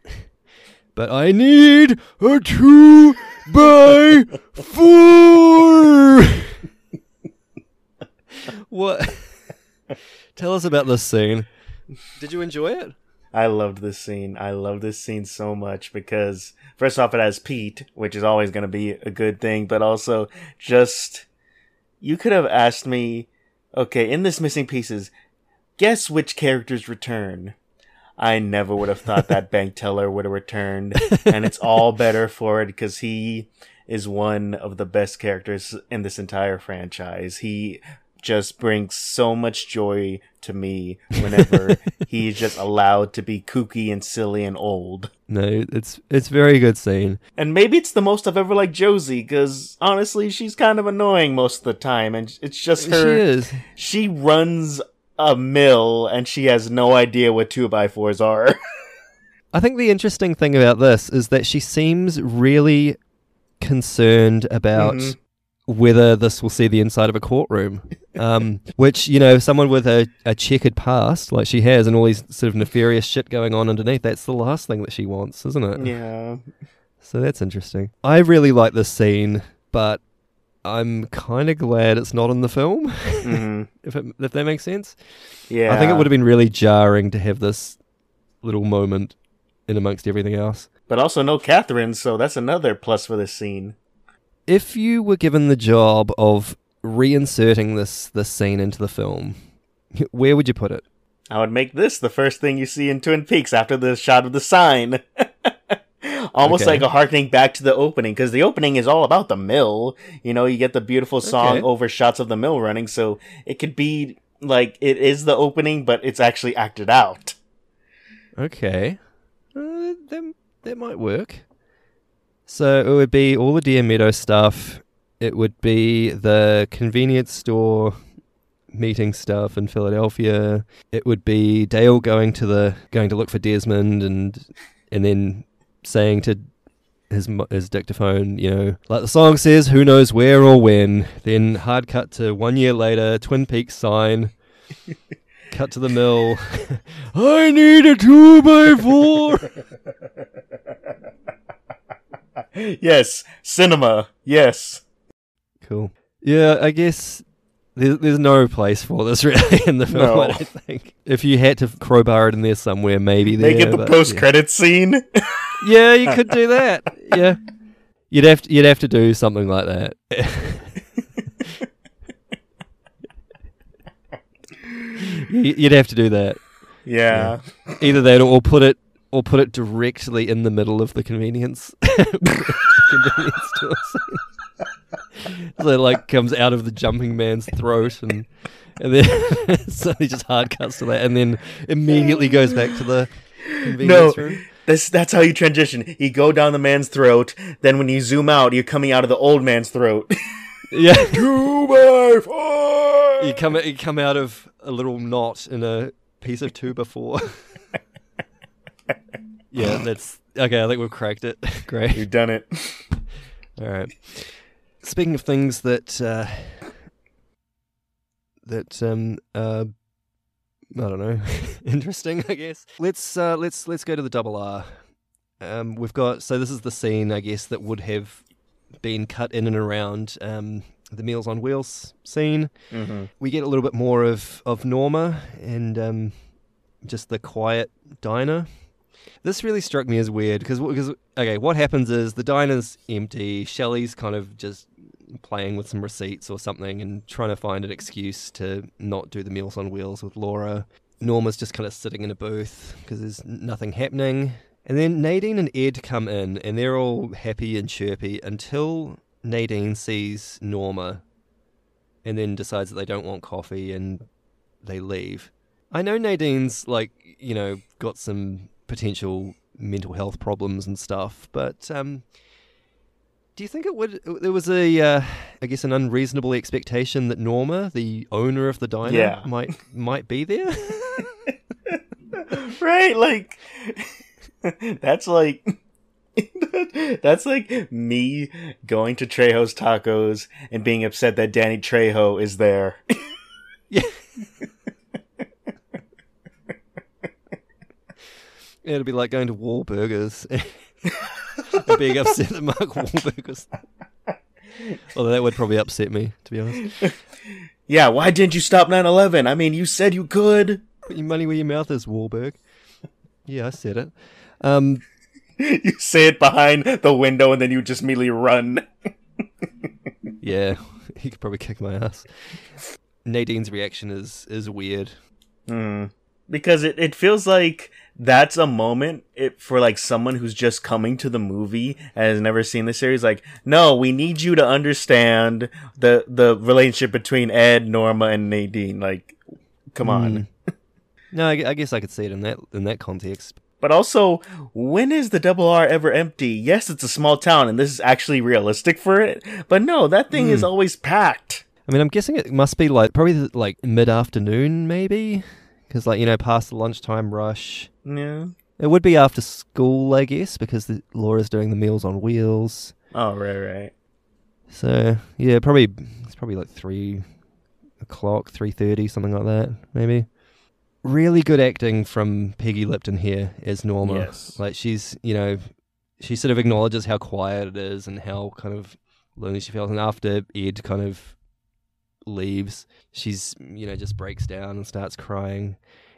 but I need a two by four. what? Tell us about this scene. Did you enjoy it? I loved this scene. I love this scene so much because first off, it has Pete, which is always going to be a good thing, but also just you could have asked me, okay, in this missing pieces, guess which characters return. I never would have thought that bank teller would have returned, and it's all better for it because he is one of the best characters in this entire franchise. He just brings so much joy to me whenever he's just allowed to be kooky and silly and old. No, it's it's very good scene. And maybe it's the most I've ever liked Josie, because honestly, she's kind of annoying most of the time, and it's just She her. is. She runs a mill, and she has no idea what two by fours are. I think the interesting thing about this is that she seems really concerned about Mhm. Whether this will see the inside of a courtroom. Um, which, you know, someone with a, a checkered past, like she has, and all these sort of nefarious shit going on underneath, that's the last thing that she wants, isn't it? yeah. So that's interesting. I really like this scene, but I'm kind of glad it's not in the film, hmm if, it, if that makes sense. Yeah. I think it would have been really jarring to have this little moment in amongst everything else. But also no Catherine, so that's another plus for this scene. If you were given the job of reinserting this this scene into the film, where would you put it? I would make this the first thing you see in Twin Peaks after the shot of the sign. Almost Okay. like a harkening back to the opening, because the opening is all about the mill. You know, you get the beautiful song Okay. over shots of the mill running, so it could be like it is the opening, but it's actually acted out. Okay, uh, that that might work. So it would be all the Deer Meadow stuff. It would be the convenience store meeting stuff in Philadelphia. It would be Dale going to the going to look for Desmond and and then saying to his his dictaphone, you know, like the song says, who knows where or when. Then hard cut to one year later, Twin Peaks sign. cut to the mill. I need a two by four. yes, cinema. Yes. Cool. Yeah, I guess there's, there's no place for this really in the film. No. I don't think. If you had to crowbar it in there somewhere, maybe there. Make it the post credit scene. Yeah. yeah, you could do that. Yeah, you'd have to, you'd have to do something like that. You- you'd have to do that. yeah. Either that, or put it, or put it directly in the middle of the convenience, convenience store scene. so it like comes out of the jumping man's throat, and and then suddenly just hard cuts to that, and then immediately goes back to the convenience No. room. This, that's how you transition. You go down the man's throat, then when you zoom out, you're coming out of the old man's throat. Yeah, Two by four. you come you come out of a little knot in a piece of two before. Yeah, that's okay. I think we've cracked it. Great. You've done it. All right. Speaking of things that uh, that um uh I don't know, interesting, I guess. Let's uh let's let's go to the double R. Um we've got so this is the scene I guess that would have been cut in and around um the Meals on Wheels scene. hmm We get a little bit more of of Norma and um just the quiet diner. This really struck me as weird because because okay, what happens is the diner's empty. Shelley's kind of just playing with some receipts or something and trying to find an excuse to not do the Meals on Wheels with Laura. Norma's just kind of sitting in a booth because there's nothing happening. And then Nadine and Ed come in and they're all happy and chirpy until Nadine sees Norma and then decides that they don't want coffee and they leave. I know Nadine's like, you know, got some potential mental health problems and stuff, but um do you think it would there was a uh, I guess an unreasonable expectation that Norma, the owner of the diner, Yeah. might might be there? right? Like, that's like. That's like me going to Trejo's Tacos and being upset that Danny Trejo is there. yeah. It'd be like going to Wahlburgers and being upset that Mark Wahlberg was. Although that would probably upset me, to be honest. Yeah, why didn't you stop 9 11? I mean, you said you could. Put your money where your mouth is, Wahlberg. Yeah, I said it. Um, You say it behind the window and then you just immediately run. yeah, he could probably kick my ass. Nadine's reaction is is weird. Hmm. Because it, it feels like that's a moment it, for like someone who's just coming to the movie and has never seen the series. Like, no, we need you to understand the the relationship between Ed, Norma, and Nadine. Like, come on. Hmm. No, I, I guess I could see it in that in that context. But also, when is the double R ever empty? Yes, it's a small town and this is actually realistic for it. But no, that thing is hmm. always packed. I mean, I'm guessing it must be like probably like mid afternoon, maybe, because like you know past the lunchtime rush. Yeah. It would be after school, I guess, because the, Laura's doing the Meals on Wheels. Oh, right, right. So yeah, probably it's probably like three o'clock, three thirty, something like that, maybe. Really good acting from Peggy Lipton here as Norma. Yes. Like she's, you know, she sort of acknowledges how quiet it is and how kind of lonely she feels. And after Ed kind of leaves, she's, you know, just breaks down and starts crying.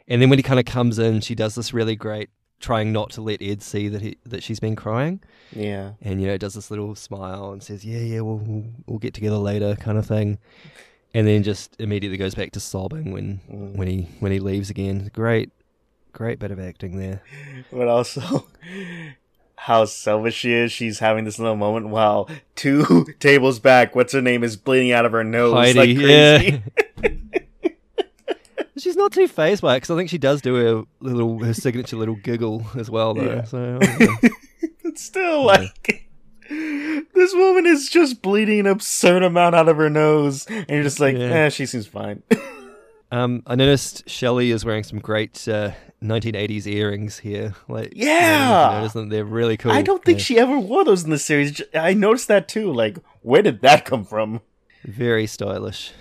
And then when he kind of comes in, she does this really great trying not to let Ed see that he, that she's been crying Yeah. and you know does this little smile and says yeah yeah we'll, we'll we'll get together later kind of thing and then just immediately goes back to sobbing when Mm. when he when he leaves again great great bit of acting there But also, how selfish she is. She's having this little moment while two tables back, what's her name, is bleeding out of her nose Heidi like crazy. yeah she's not too phased by it because I think she does do a little her signature little giggle as well though Yeah. so. But still, like, this woman is just bleeding an absurd amount out of her nose. And you're just like, Yeah. eh, she seems fine. um I noticed Shelley is wearing some great uh, 1980s earrings here like Yeah. notice them? they're really cool I don't think Yeah. she ever wore those in the series. I noticed that too. Like, where did that come from? Very stylish.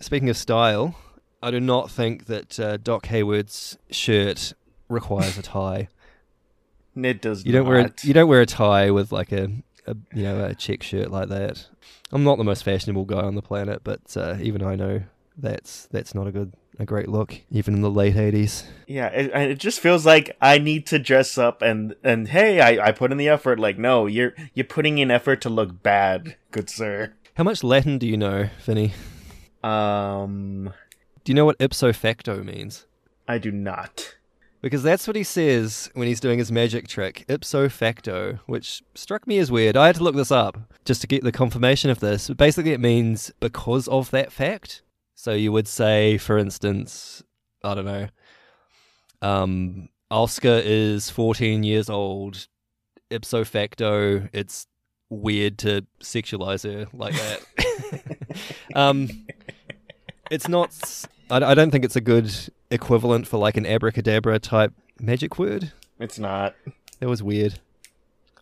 Speaking of style, I do not think that uh, Doc Hayward's shirt requires a tie. It does You don't wear a, you don't wear a tie with like a a you know a check shirt like that. I'm not the most fashionable guy on the planet, but uh, even I know that's that's not a good a great look, even in the late '80s. Yeah, it, and it just feels like I need to dress up and and hey, I, I put in the effort. Like, no, you're you're putting in effort to look bad, good sir. How much Latin do you know, Vinny? Um, Do you know what ipso facto means? I do not. Because that's what he says when he's doing his magic trick, ipso facto, which struck me as weird. I had to look this up just to get the confirmation of this. But basically, it means because of that fact. So you would say, for instance, I don't know, um, Oscar is 14 years old. Ipso facto, it's weird to sexualize her like that. um, it's not. I don't think it's a good equivalent for like an abracadabra type magic word. It's not That was weird.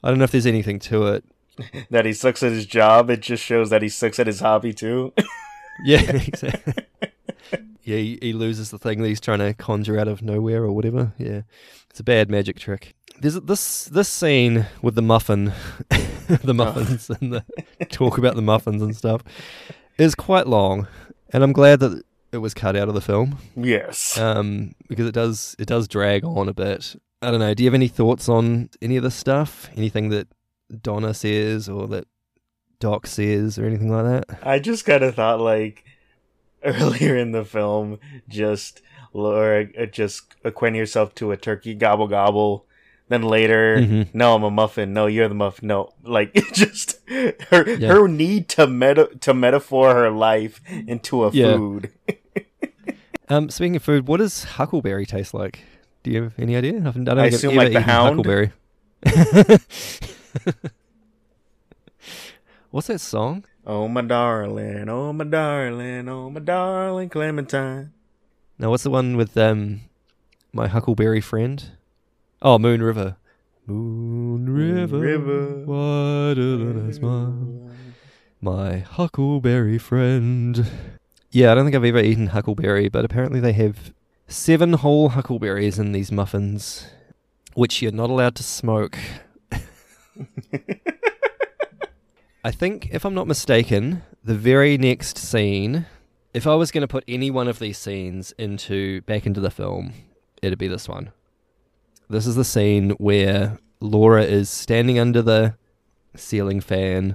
I don't know if there's anything to it. that he sucks at his job. It just shows that he sucks at his hobby too. Yeah, exactly. yeah, he, he loses the thing that he's trying to conjure out of nowhere or whatever. Yeah, it's a bad magic trick. There's this this scene with the muffin, the muffins, and the talk about the muffins and stuff is quite long, and I'm glad that it was cut out of the film. yes. um, because it does it does drag on a bit. I don't know. Do you have any thoughts on any of this stuff? Anything that Donna says or that Doc says or anything like that? I just kind of thought like earlier in the film, just Laura uh, just acquainting herself to a turkey gobble gobble. Then later, Mhm. no, I'm a muffin. No, you're the muffin. No, like just her Yeah. her need to meta to metaphor her life into a Yeah. food. Um, speaking of food, what does huckleberry taste like? Do you have any idea? I, I don't I I've assume like the hound? huckleberry. What's that song? Oh my darling, oh my darling, oh my darling Clementine. Now what's the one with um my huckleberry friend? Oh, Moon River. Moon River, River. wider than a smile. My huckleberry friend. Yeah, I don't think I've ever eaten huckleberry, but apparently they have seven whole huckleberries in these muffins, which you're not allowed to smoke. I think, if I'm not mistaken, the very next scene, if I was going to put any one of these scenes into back into the film, it'd be this one. This is the scene where Laura is standing under the ceiling fan.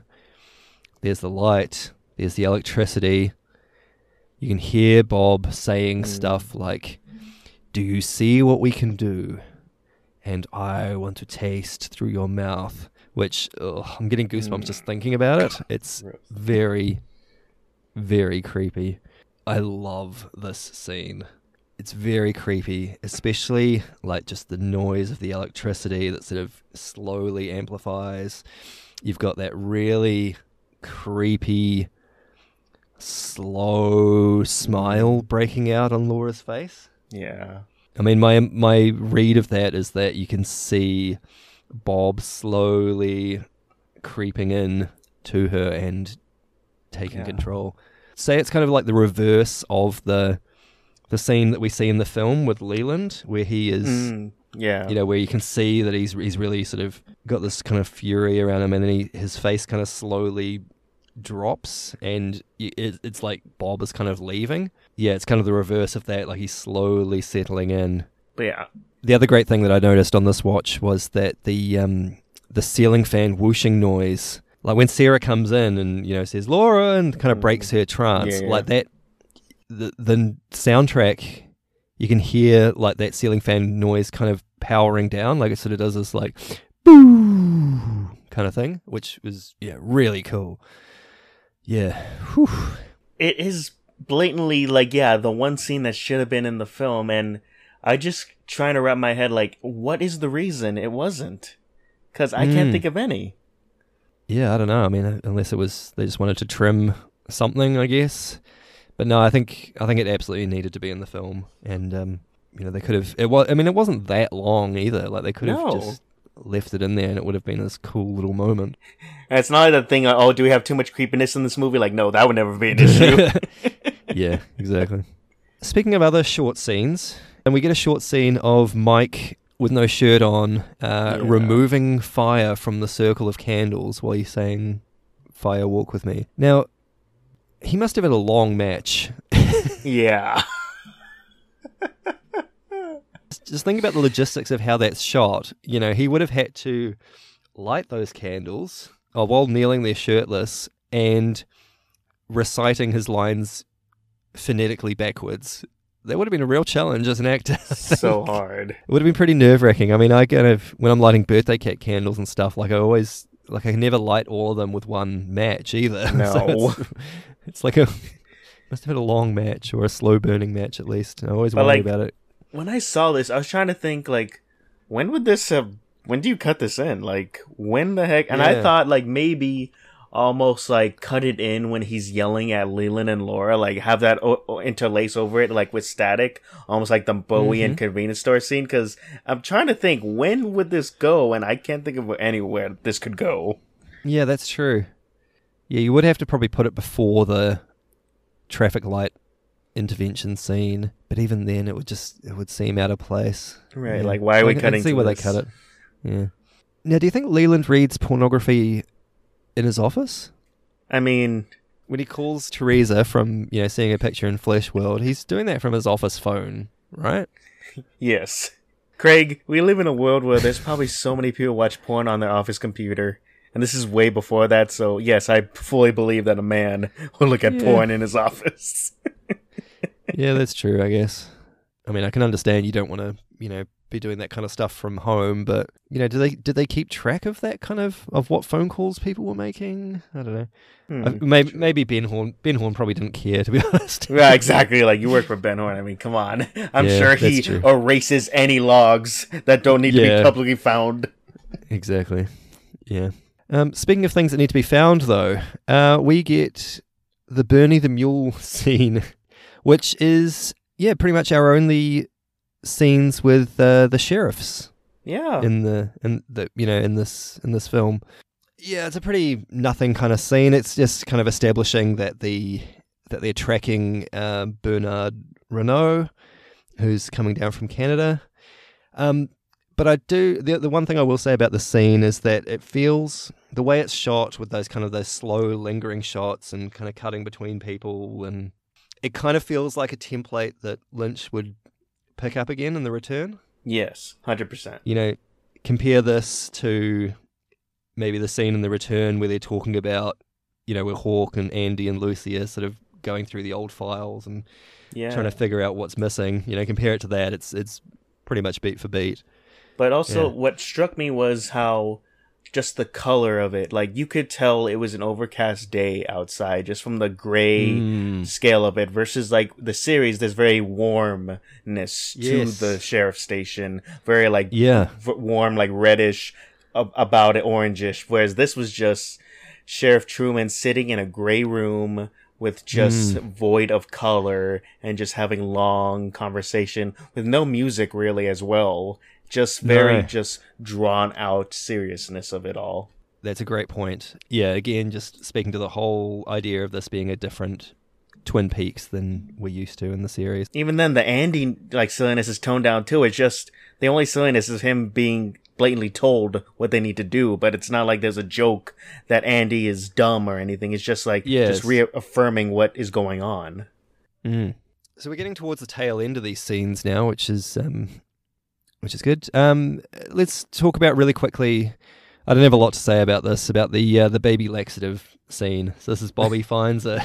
There's the light, there's the electricity. You can hear Bob saying hmm. stuff like, Do you see what we can do? And I want to taste through your mouth. Which, ugh, I'm getting goosebumps just mm. thinking about it. It's very, very creepy. I love this scene. It's very creepy, especially like just the noise of the electricity that sort of slowly amplifies. You've got that really creepy, slow smile breaking out on Laura's face. Yeah. I mean, my my read of that is that you can see Bob slowly creeping in to her and taking Yeah. control. Say it's kind of like the reverse of the the scene that we see in the film with Leland, where he is, Mm, yeah. you know, where you can see that he's he's really sort of got this kind of fury around him, and then he, his face kind of slowly drops, and it, it's like Bob is kind of leaving. Yeah, it's kind of the reverse of that. Like he's slowly settling in. But yeah. The other great thing that I noticed on this watch was that the um, the ceiling fan whooshing noise, like when Sarah comes in and you know says Laura and kind of breaks her trance, Yeah. like that. The the soundtrack, you can hear like that ceiling fan noise kind of powering down, like it sort of does this like boo kind of thing, which was yeah really cool. Yeah, Whew. it is blatantly like yeah the one scene that should have been in the film and i just trying to wrap my head like what is the reason it wasn't because i can't Mm. think of any Yeah, I don't know. I mean, unless it was they just wanted to trim something, I guess. But no, I think I think it absolutely needed to be in the film, and um, you know they could have. It was. I mean, it wasn't that long either. Like they could have No. just left it in there, and it would have been this cool little moment. and it's not like that thing like, oh do we have too much creepiness in this movie like no that would never be an issue yeah, exactly. Speaking of other short scenes, and we get a short scene of Mike with no shirt on, uh, Yeah. removing fire from the circle of candles while he's saying, Fire, walk with me. Now, he must have had a long match. Yeah. Just think about the logistics of how that's shot. You know, he would have had to light those candles uh, while kneeling there shirtless and reciting his lines phonetically backwards. That would have been a real challenge as an actor. so hard. It would have been pretty nerve wracking. I mean, I kind of when I'm lighting birthday cake candles and stuff, like I always like I never light all of them with one match either. So No. it's, it's like a must have had a long match or a slow burning match at least. I always But, worry like, about it. When I saw this, I was trying to think like, when would this have? When do you cut this in? Like, when the heck? And I thought like maybe almost like cut it in when he's yelling at Leland and Laura, like have that o- o- interlace over it, like with static, almost like the Bowie and mm-hmm. convenience store scene. Because I'm trying to think when would this go, and I can't think of anywhere this could go. Yeah, that's true. Yeah, you would have to probably put it before the traffic light intervention scene, but even then, it would just it would seem out of place. Right? Yeah. Like, why are we I I cutting? can see where this? they cut it. Yeah. Now, do you think Leland reads pornography in his office? I mean, When he calls Teresa from you know seeing a picture in Flesh World, he's doing that from his office phone, right? Yes. Craig, we live in a world where there's probably so many people watch porn on their office computer. And this is way before that, so yes, I fully believe that a man will look at Yeah. porn in his office. yeah, that's true. I guess. I mean, I can understand you don't want to, you know, be doing that kind of stuff from home, but you know, do they did they keep track of that kind of of what phone calls people were making? I don't know. Hmm. Uh, maybe maybe Ben Horne Ben Horne probably didn't care to be honest. yeah, exactly. Like you work for Ben Horne. I mean, come on. I'm Yeah, sure he erases any logs that don't need to be publicly found. exactly. Yeah. Um, speaking of things that need to be found, though, uh, we get the Bernie the Mule scene, which is yeah, pretty much our only scenes with uh, the sheriffs. Yeah. in the in the you know in this in this film. Yeah, it's a pretty nothing kind of scene. It's just kind of establishing that the that they're tracking uh, Bernard Renault, who's coming down from Canada. Um, but I do the the one thing I will say about the scene is that it feels the way it's shot with those kind of those slow lingering shots and kind of cutting between people and it kind of feels like a template that Lynch would pick up again in the return yes, 100%. you know, compare this to maybe the scene in the return where they're talking about, you know, where Hawk and Andy and Lucy are sort of going through the old files and Yeah. trying to figure out what's missing. You know, compare it to that. It's it's pretty much beat for beat. But also, Yeah. what struck me was how just the color of it. Like, you could tell it was an overcast day outside just from the gray Mm. scale of it versus, like, the series, there's very warmness Yes. to the sheriff station. Very, like, Yeah, v- warm, like, reddish ab- about it, orangish. Whereas this was just Sheriff Truman sitting in a gray room with just Mm. void of color and just having long conversation with no music really as well. Just very No. just drawn out seriousness of it all. that's a great point. Yeah, again, just speaking to the whole idea of this being a different Twin Peaks than we're used to in the series. Even then, the Andy like silliness is toned down too. It's just the only silliness is him being blatantly told what they need to do, but it's not like there's a joke that Andy is dumb or anything. It's just like Yes. just reaffirming what is going on. Mm. So we're getting towards the tail end of these scenes now, which is um, which is good. Um, let's talk about really quickly. I don't have a lot to say about this about the uh, the baby laxative scene. So this is Bobby finds a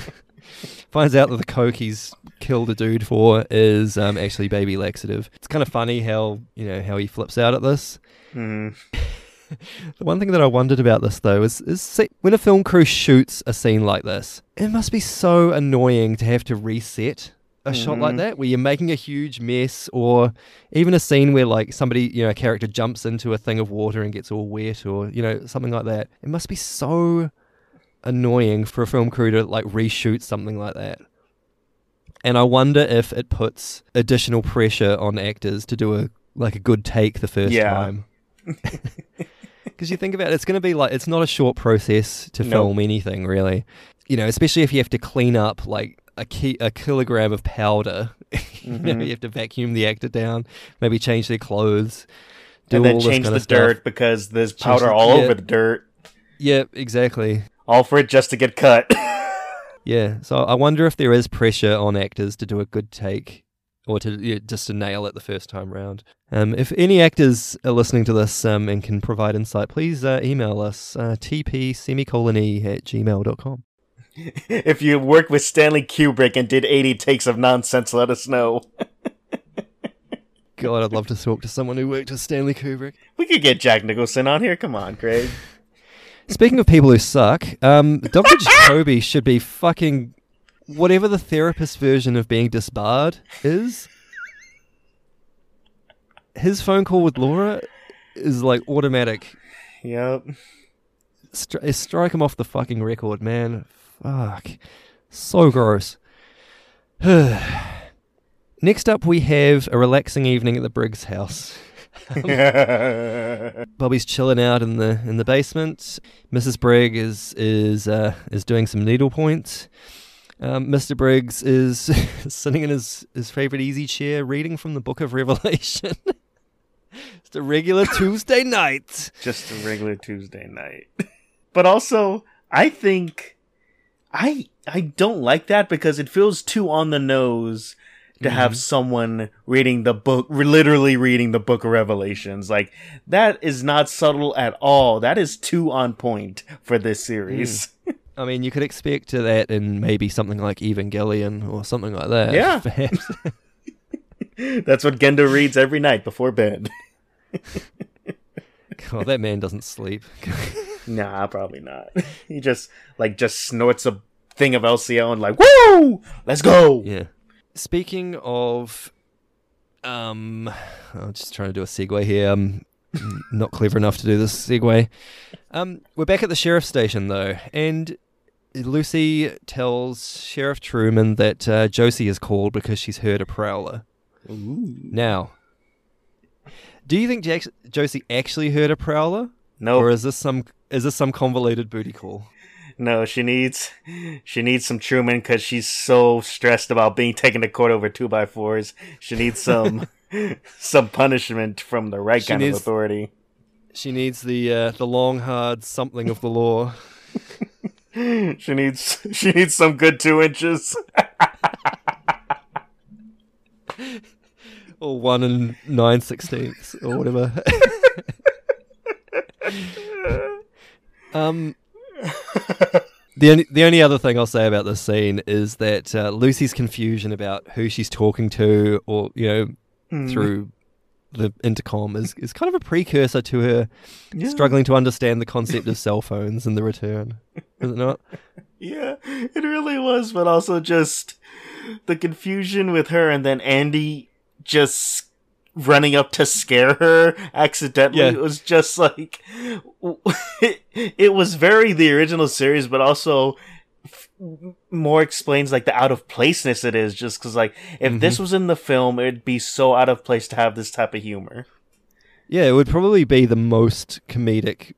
finds out that the coke he's killed a dude for is um, actually baby laxative. It's kind of funny how you know how he flips out at this. Mm. The one thing that I wondered about this though is, is see, when a film crew shoots a scene like this, it must be so annoying to have to reset a shot like Mhm. that where you're making a huge mess or even a scene where like somebody, you know, a character jumps into a thing of water and gets all wet or, you know, something like that. It must be so annoying for a film crew to like reshoot something like that. And I wonder if it puts additional pressure on actors to do a like a good take the first Yeah. time. Because you think about it, it's going to be like it's not a short process to No. film anything, really. You know, especially if you have to clean up like a ki- a kilogram of powder. you know, Mhm. you have to vacuum the actor down, maybe change their clothes. do and then all this change the of stuff. dirt because there's powder all yeah. over the dirt. Yeah, exactly. All for it just to get cut. Yeah, so I wonder if there is pressure on actors to do a good take or to yeah, just to nail it the first time round. Um, if any actors are listening to this um, and can provide insight, please uh, email us uh, tp semicolon e at gmail.com. if you worked with Stanley Kubrick and did 80 takes of nonsense, let us know. God, I'd love to talk to someone who worked with Stanley Kubrick. We could get Jack Nicholson on here. Come on, Craig. Speaking of people who suck, um, Dr. Jacoby should be fucking whatever the therapist version of being disbarred is. His phone call with Laura is like automatic. Yep. Stri- strike him off the fucking record, man. Fuck. So gross. Next up, we have a relaxing evening at the Briggs house. Bobby's chilling out in the in the basement. Mrs. Briggs is is uh, is doing some needlepoint. Um, Mr. Briggs is sitting in his, his favorite easy chair, reading from the Book of Revelation. it's a regular Tuesday night. Just a regular Tuesday night. But also, I think I I don't like that because it feels too on the nose to have mm-hmm. someone reading the book literally reading the book of revelations like that is not subtle at all that is too on point for this series mm. I mean, you could expect that in maybe something like Evangelion or something like that. Yeah. perhaps. that's what gendo reads every night before bed God, that man doesn't sleep. Nah probably not he just like just snorts a thing of LCL and like woo let's go yeah. Speaking of, um, I'm just trying to do a segue here. I'm not clever enough to do this segue. Um, we're back at the sheriff's station though, and Lucy tells Sheriff Truman that uh, Josie is called because she's heard a prowler. Now, do you think Jax- Josie actually heard a prowler, no or is this some is this some convoluted booty call? No, she needs she needs some Truman because she's so stressed about being taken to court over two by fours. She needs some some punishment from the right She kind needs- of authority. She needs the uh, the long hard something of the law. She needs she needs some good two inches. or one and nine sixteenths or whatever. Um, the only the only other thing I'll say about this scene is that uh, Lucy's confusion about who she's talking to, or you know, Hmm. through the intercom, is is kind of a precursor to her struggling to understand the concept of cell phones in the return. Is it not? Yeah, it really was, but also just the confusion with her and then Andy just running up to scare her accidentally Yeah. it was just like it, it was very the original series but also f- more explains like the out of placeness it is just because like if this mm-hmm. was in the film it'd be so out of place to have this type of humor Yeah, it would probably be the most comedic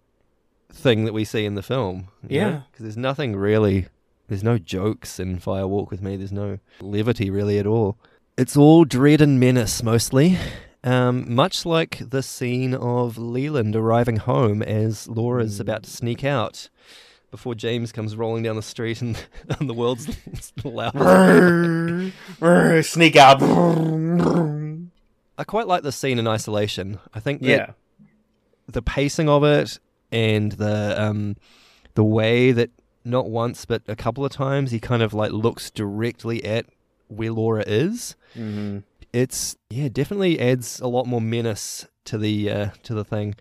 thing that we see in the film. Yeah. because there's nothing really. There's no jokes in Fire Walk with Me. There's no levity really at all. It's all dread and menace mostly. Um, much like the scene of Leland arriving home as Laura's about to sneak out before James comes rolling down the street and, and the world's loudest. sneak out I quite like this scene in isolation. I think that yeah the pacing of it and the um the way that not once but a couple of times he kind of like looks directly at where Laura is. hmm It's yeah, definitely adds a lot more menace to the uh, to the thing.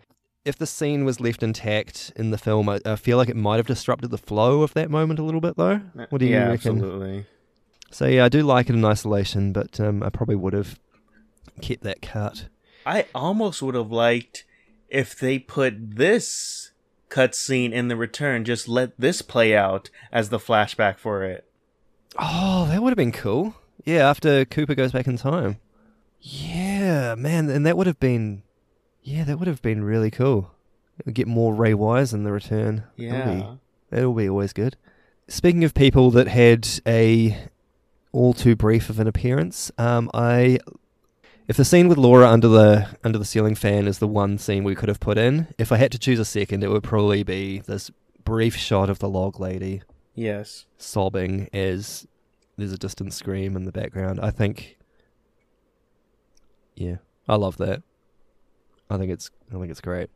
If the scene was left intact in the film, I, I feel like it might have disrupted the flow of that moment a little bit, though. What do you yeah, reckon? absolutely So yeah, I do like it in isolation, but um, I probably would have kept that cut. I almost would have liked if they put this cutscene in the return, just let this play out as the flashback for it. Oh, that would have been cool. Yeah, after Cooper goes back in time. Yeah, man, and that would have been, yeah, that would have been really cool. Get more Ray Wise in the return. That'll be- Yeah. That'll be always good. Speaking of people that had a all too brief of an appearance, um, I if the scene with Laura under the under the ceiling fan is the one scene we could have put in, if I had to choose a second, it would probably be this brief shot of the log lady Yes. sobbing as there's a distant scream in the background. I think Yeah. I love that. I think it's I think it's great.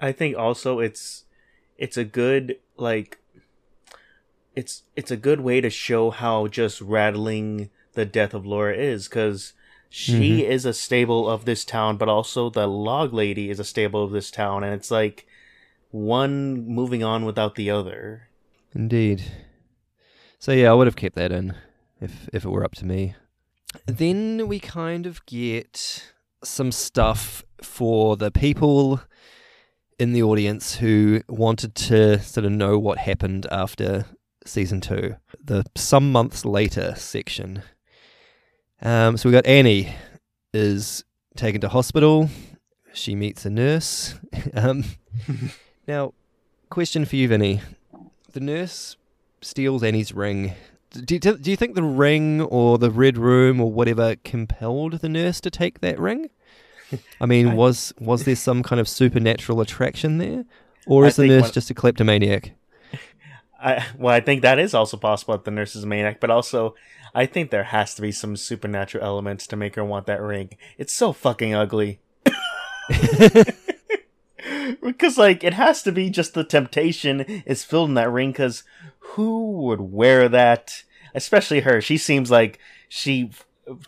I think also it's it's a good like it's it's a good way to show how just rattling the death of Laura is cuz she mm-hmm. is a staple of this town but also the log lady is a staple of this town and it's like one moving on without the other. Indeed. So yeah, I would have kept that in if if it were up to me. Then we kind of get some stuff for the people in the audience who wanted to sort of know what happened after season two. The some months later section. Um, so we got Annie is taken to hospital. She meets a nurse. um, now, question for you, Vinny. The nurse steals Annie's ring. Do you, do you think the ring or the red room or whatever compelled the nurse to take that ring? I mean, I- was was there some kind of supernatural attraction there, or I is the nurse one- just a kleptomaniac? I well, I think that is also possible that the nurse is a maniac, but also I think there has to be some supernatural elements to make her want that ring. It's so fucking ugly. because like it has to be just the temptation is filled in that ring because who would wear that especially her she seems like she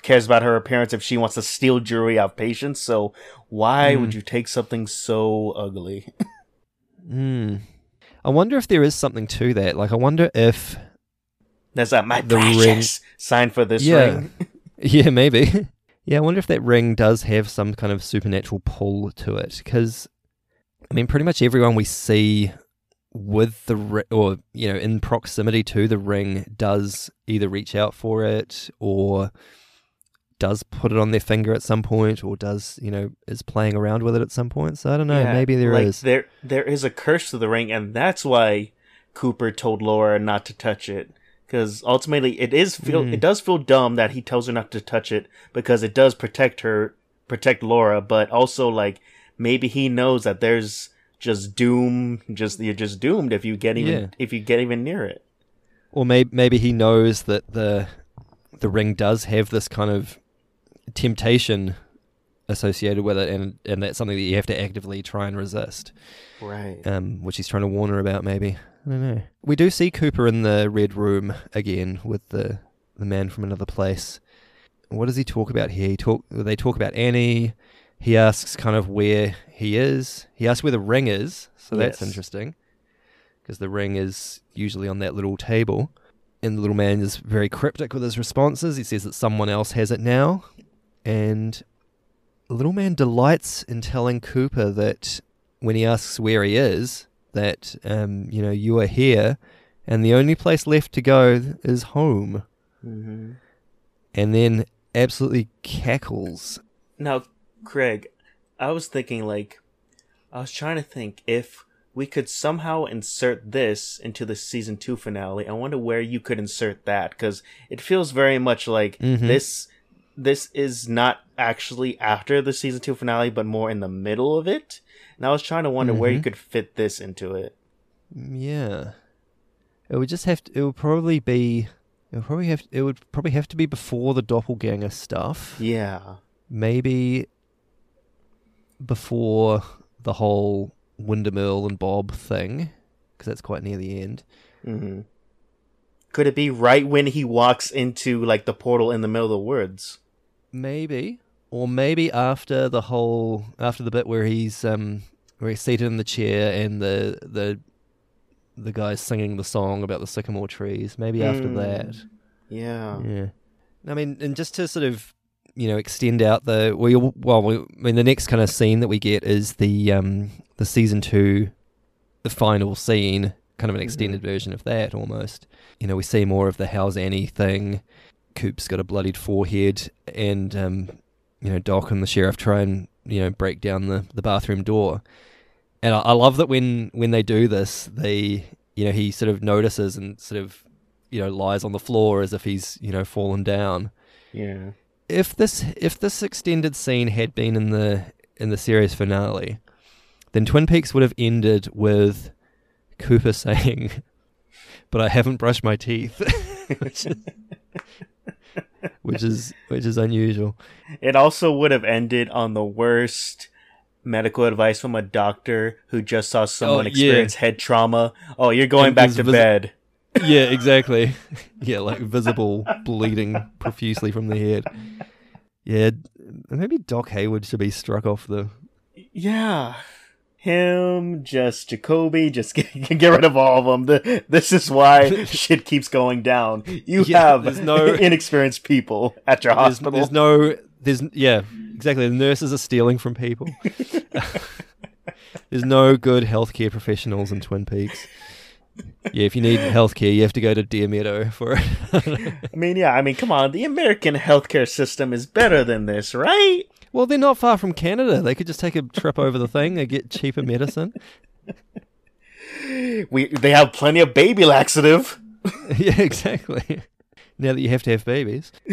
cares about her appearance if she wants to steal jewelry out of patients so why Mm. would you take something so ugly Hmm. I wonder if there is something to that. Like, I wonder if there's not my The ring- sign for this Yeah. ring Yeah, maybe. yeah, I wonder if that ring does have some kind of supernatural pull to it. Because, I mean, pretty much everyone we see with the ri- or you know in proximity to the ring does either reach out for it or does put it on their finger at some point or does you know is playing around with it at some point so i don't know Yeah, maybe there is. like, There, there is a curse to the ring, and that's why Cooper told Laura not to touch it. Because ultimately, it is feel Mm. it does feel dumb that he tells her not to touch it because it does protect her, protect Laura. But also, like maybe he knows that there's just doom. Just you're just doomed if you get even Yeah. if you get even near it. or maybe maybe he knows that the the ring does have this kind of temptation associated with it, and and that's something that you have to actively try and resist. Right. Um, which he's trying to warn her about, maybe. I don't know. We do see Cooper in the red room again with the the man from another place. What does he talk about here? He talk. They talk about Annie. He asks kind of where he is. He asks where the ring is. So that's interesting because the ring is usually on that little table. And the little man is very cryptic with his responses. He says that someone else has it now. And the little man delights in telling Cooper that when he asks where he is, that, um, you know, you are here and the only place left to go is home. hmm And then absolutely cackles. Now, Craig, I was thinking like I was trying to think if we could somehow insert this into the season 2 finale. I wonder where you could insert that cuz it feels very much like Mhm. this this is not actually after the season 2 finale but more in the middle of it. And I was trying to wonder where you Mhm. could fit this into it. Yeah. It would just have to, it would probably be it would probably have it would probably have to be before the doppelganger stuff. Yeah. Maybe before the whole Windom Earle and Bob thing because that's quite near the end. hmm Could it be right when he walks into like the portal in the middle of the woods? Maybe, or maybe after the whole after the bit where he's um where he's seated in the chair and the the the guy's singing the song about the sycamore trees. Maybe after Mm. that. Yeah. Yeah. I mean, and just to sort of you know extend out the we well we, I mean the next kind of scene that we get is the um the season two the final scene kind of an extended version of that almost. You know we see more of the how's Annie thing. Coop's got a bloodied forehead and um you know Doc and the sheriff try and you know break down the the bathroom door. And I, I love that when when they do this they you know he sort of notices and sort of you know lies on the floor as if he's you know fallen down. Yeah. If this if this extended scene had been in the in the series finale, then Twin Peaks would have ended with Cooper saying, "But I haven't brushed my teeth," which, is, which is which is unusual. It also would have ended on the worst medical advice from a doctor who just saw someone Oh, yeah. experience head trauma. Oh, you're going And back to vis- bed. Yeah, exactly. yeah, like visible bleeding profusely from the head. Yeah, maybe Doc Hayward should be struck off the. Yeah. Him, just Jacoby, just get, get rid of all of them. The, this is why shit keeps going down. You Yeah, have no- inexperienced people at your There's, hospital. there's no. There's yeah, exactly. The nurses are stealing from people. there's no good healthcare professionals in Twin Peaks. Yeah, if you need healthcare, you have to go to Deer Meadow for it. I mean, yeah, I mean, come on. The American healthcare system is better than this, right? well, they're not far from Canada. They could just take a trip over the thing and get cheaper medicine. We They have plenty of baby laxative. yeah, exactly. Now that you have to have babies.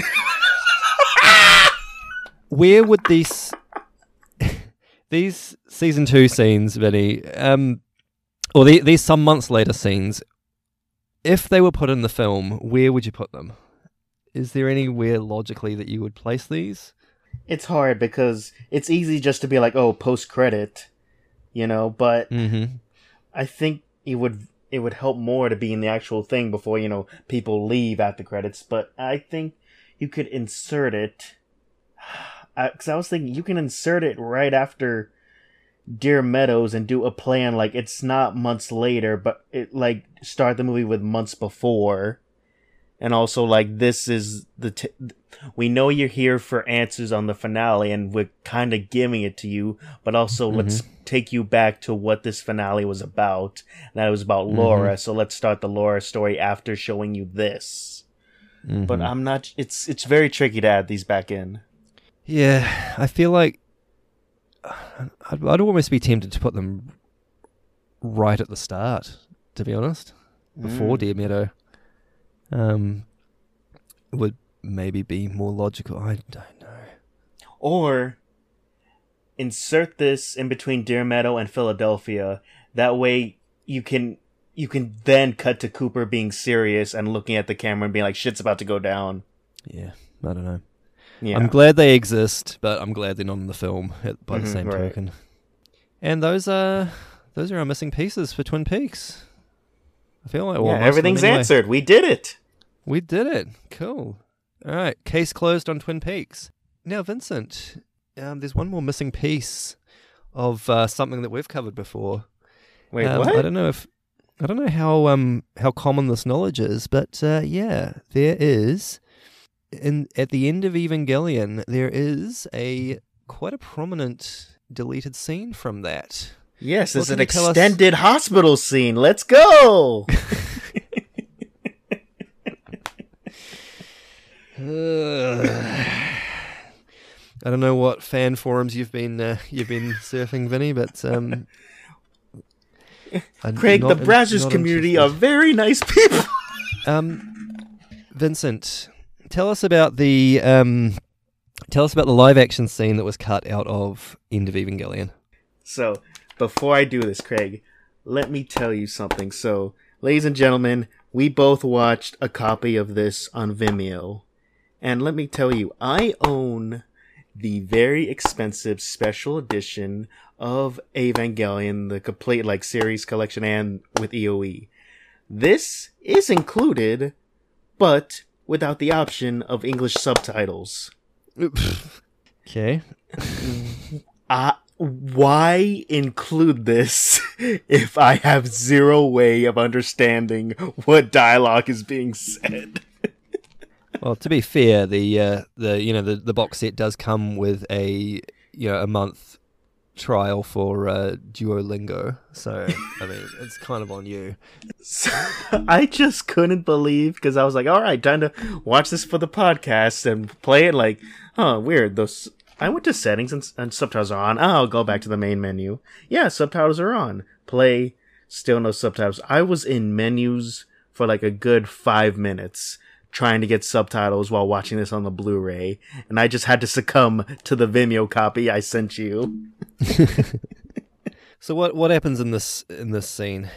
Where would these these season two scenes, Vinny, um, or the, these some months later scenes, if they were put in the film, where would you put them? Is there anywhere logically that you would place these? It's hard because it's easy just to be like, oh, post credit, you know, but Mm-hmm. I think it would it would help more to be in the actual thing before you know people leave after credits. But I think you could insert it because I was thinking you can insert it right after Deer Meadows and do a plan like it's not months later, but it like start the movie with months before, and also like this is the t- we know you're here for answers on the finale, and we're kind of giving it to you, but also mm-hmm. let's take you back to what this finale was about. That it was about mm-hmm. Laura, so let's start the Laura story after showing you this. But mm-hmm. I'm not. It's it's very tricky to add these back in. Yeah, I feel like I'd, I'd almost be tempted to put them right at the start, to be honest, before Deer Meadow. Um, would maybe be more logical. I don't know. Or insert this in between Deer Meadow and Philadelphia. That way you can you can then cut to Cooper being serious and looking at the camera and being like, "Shit's about to go down." Yeah, I don't know. Yeah. I'm glad they exist, but I'm glad they're not in the film at- by the Mhm, same right. token. And those are those are our missing pieces for Twin Peaks. I feel like well, yeah, most of them everything's anyway. answered. We did it. We did it. Cool. All right. Case closed on Twin Peaks. Now, Vincent, um, there's one more missing piece of uh, something that we've covered before. Wait, Um, what? I don't know if I don't know how um how common this knowledge is, but uh, yeah, there is. In at the end of Evangelion, there is a quite a prominent deleted scene from that. Yes, it's an tell us- extended hospital scene. Let's go. I don't know what fan forums you've been uh, you've been surfing, Vinny, but um, Craig, the Brazzers community interested. are very nice people. Um, Vincent, tell us about the um, tell us about the live action scene that was cut out of End of Evangelion. So, before I do this, Craig, let me tell you something. So, ladies and gentlemen, we both watched a copy of this on Vimeo. And let me tell you, I own the very expensive special edition of Evangelion, the complete like series collection and with EOE. This is included, but without the option of English subtitles. Okay. uh, why include this if I have zero way of understanding what dialogue is being said? Well, to be fair, the uh, the you know the, the box set does come with a you know a month trial for uh, Duolingo, so I mean it's kind of on you. So, I just couldn't believe because I was like, all right, time to watch this for the podcast and play it. Like, oh, weird. Those I went to settings and, and subtitles are on. Oh, I'll go back to the main menu. Yeah, subtitles are on. Play, still no subtitles. I was in menus for like a good five minutes trying to get subtitles while watching this on the Blu-ray, and I just had to succumb to the Vimeo copy I sent you. So what what happens in this in this scene?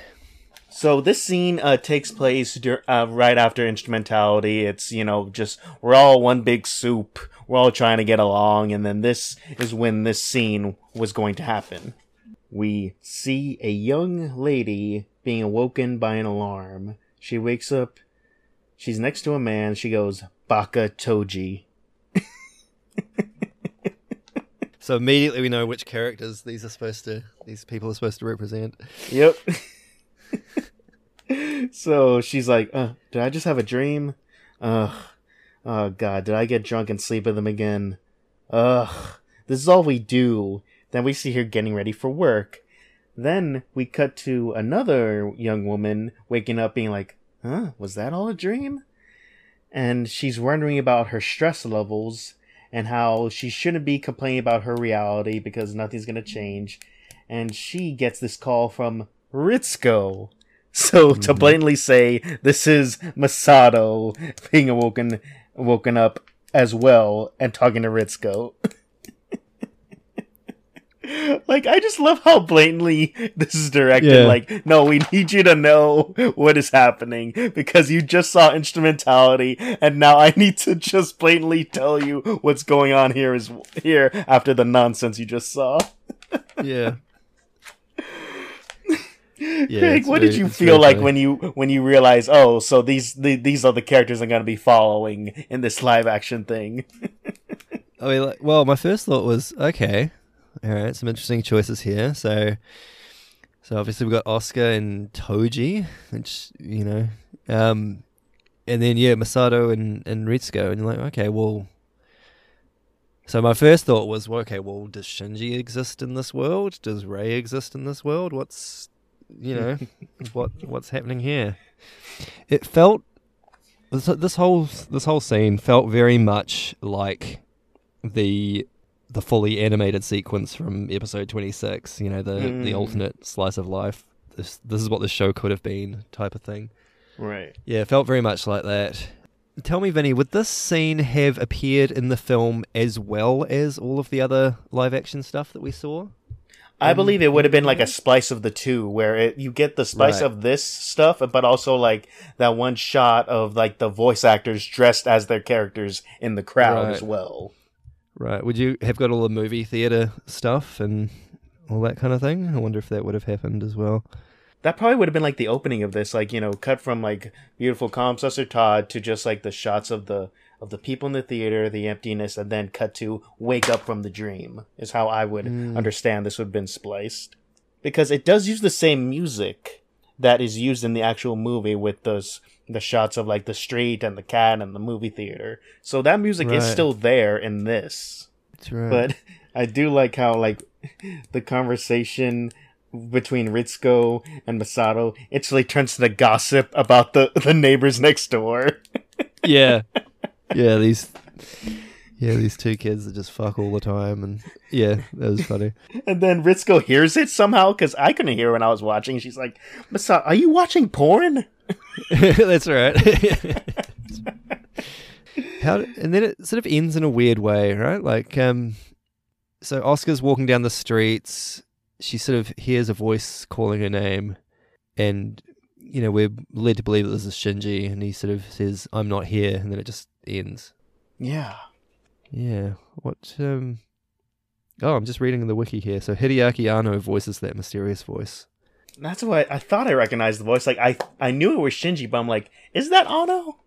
So this scene uh, takes place dur- uh, right after instrumentality. It's you know just we're all one big soup. We're all trying to get along, and then this is when this scene was going to happen. We see a young lady being awoken by an alarm. She wakes up. She's next to a man. She goes Baka Toji. So immediately we know which characters these are supposed to these people are supposed to represent. Yep. so she's like, uh, did I just have a dream? Ugh. Oh god, did I get drunk and sleep with him again? Ugh. This is all we do. Then we see her getting ready for work. Then we cut to another young woman waking up being like, huh, was that all a dream? And she's wondering about her stress levels and how she shouldn't be complaining about her reality because nothing's gonna change. And she gets this call from Ritsuko. So to mm-hmm. blatantly say this is Misato being awoken woken up as well and talking to Ritsuko. like I just love how blatantly this is directed. Yeah. Like, no, we need you to know what is happening because you just saw instrumentality, and now I need to just blatantly tell you what's going on here is here after the nonsense you just saw. Yeah. Yeah, Craig, what very- did you feel like funny. when you when you realize, oh, so these the, these are the characters I'm going to be following in this live action thing? I mean, like, well, my first thought was okay, all right, some interesting choices here. So, so obviously we've got Asuka and Toji, which you know, um, and then yeah, Misato and and Ritsuko, and you're like, okay, well. So my first thought was, well, okay, well, does Shinji exist in this world? Does Rei exist in this world? What's, you know, what what's happening here? It felt this, this whole this whole scene felt very much like the the fully animated sequence from episode 26 you know the the Mm. alternate slice of life this this is what the show could have been type of thing Right. yeah it felt very much like that tell me vinny would this scene have appeared in the film as well as all of the other live action stuff that we saw I believe it would have been like a splice of the two, where it, you get the spice Right. of this stuff, but also like that one shot of like the voice actors dressed as their characters in the crowd Right. as well. Right. Would you have got all the movie theater stuff and all that kind of thing? I wonder if that would have happened as well. That probably would have been like the opening of this, like you know, cut from like beautiful Komm, Süsser Tod to just like the shots of the of the people in the theater, the emptiness, and then cut to wake up from the dream. Is how I would hmm. understand this would have been spliced, because it does use the same music that is used in the actual movie with those the shots of like the street and the cat and the movie theater. So that music is still there in this that's right but I do like how like the conversation between Ritsuko and Misato actually turns to the gossip about the the neighbors next door. yeah yeah these yeah these two kids that just fuck all the time and yeah that was funny And then Ritsuko hears it somehow because I couldn't hear when I was watching. She's like, "Misato, are you watching porn?" that's right how and then it sort of ends in a weird way right like um so Asuka's walking down the streets she sort of hears a voice calling her name and you know we're led to believe that this is shinji and he sort of says i'm not here and then it just ends Yeah. Yeah. What? Um. Oh, I'm just reading the wiki here. So Hideaki Anno voices that mysterious voice. That's why I thought I recognized the voice. Like I, I knew it was Shinji, but I'm like, is that Anno?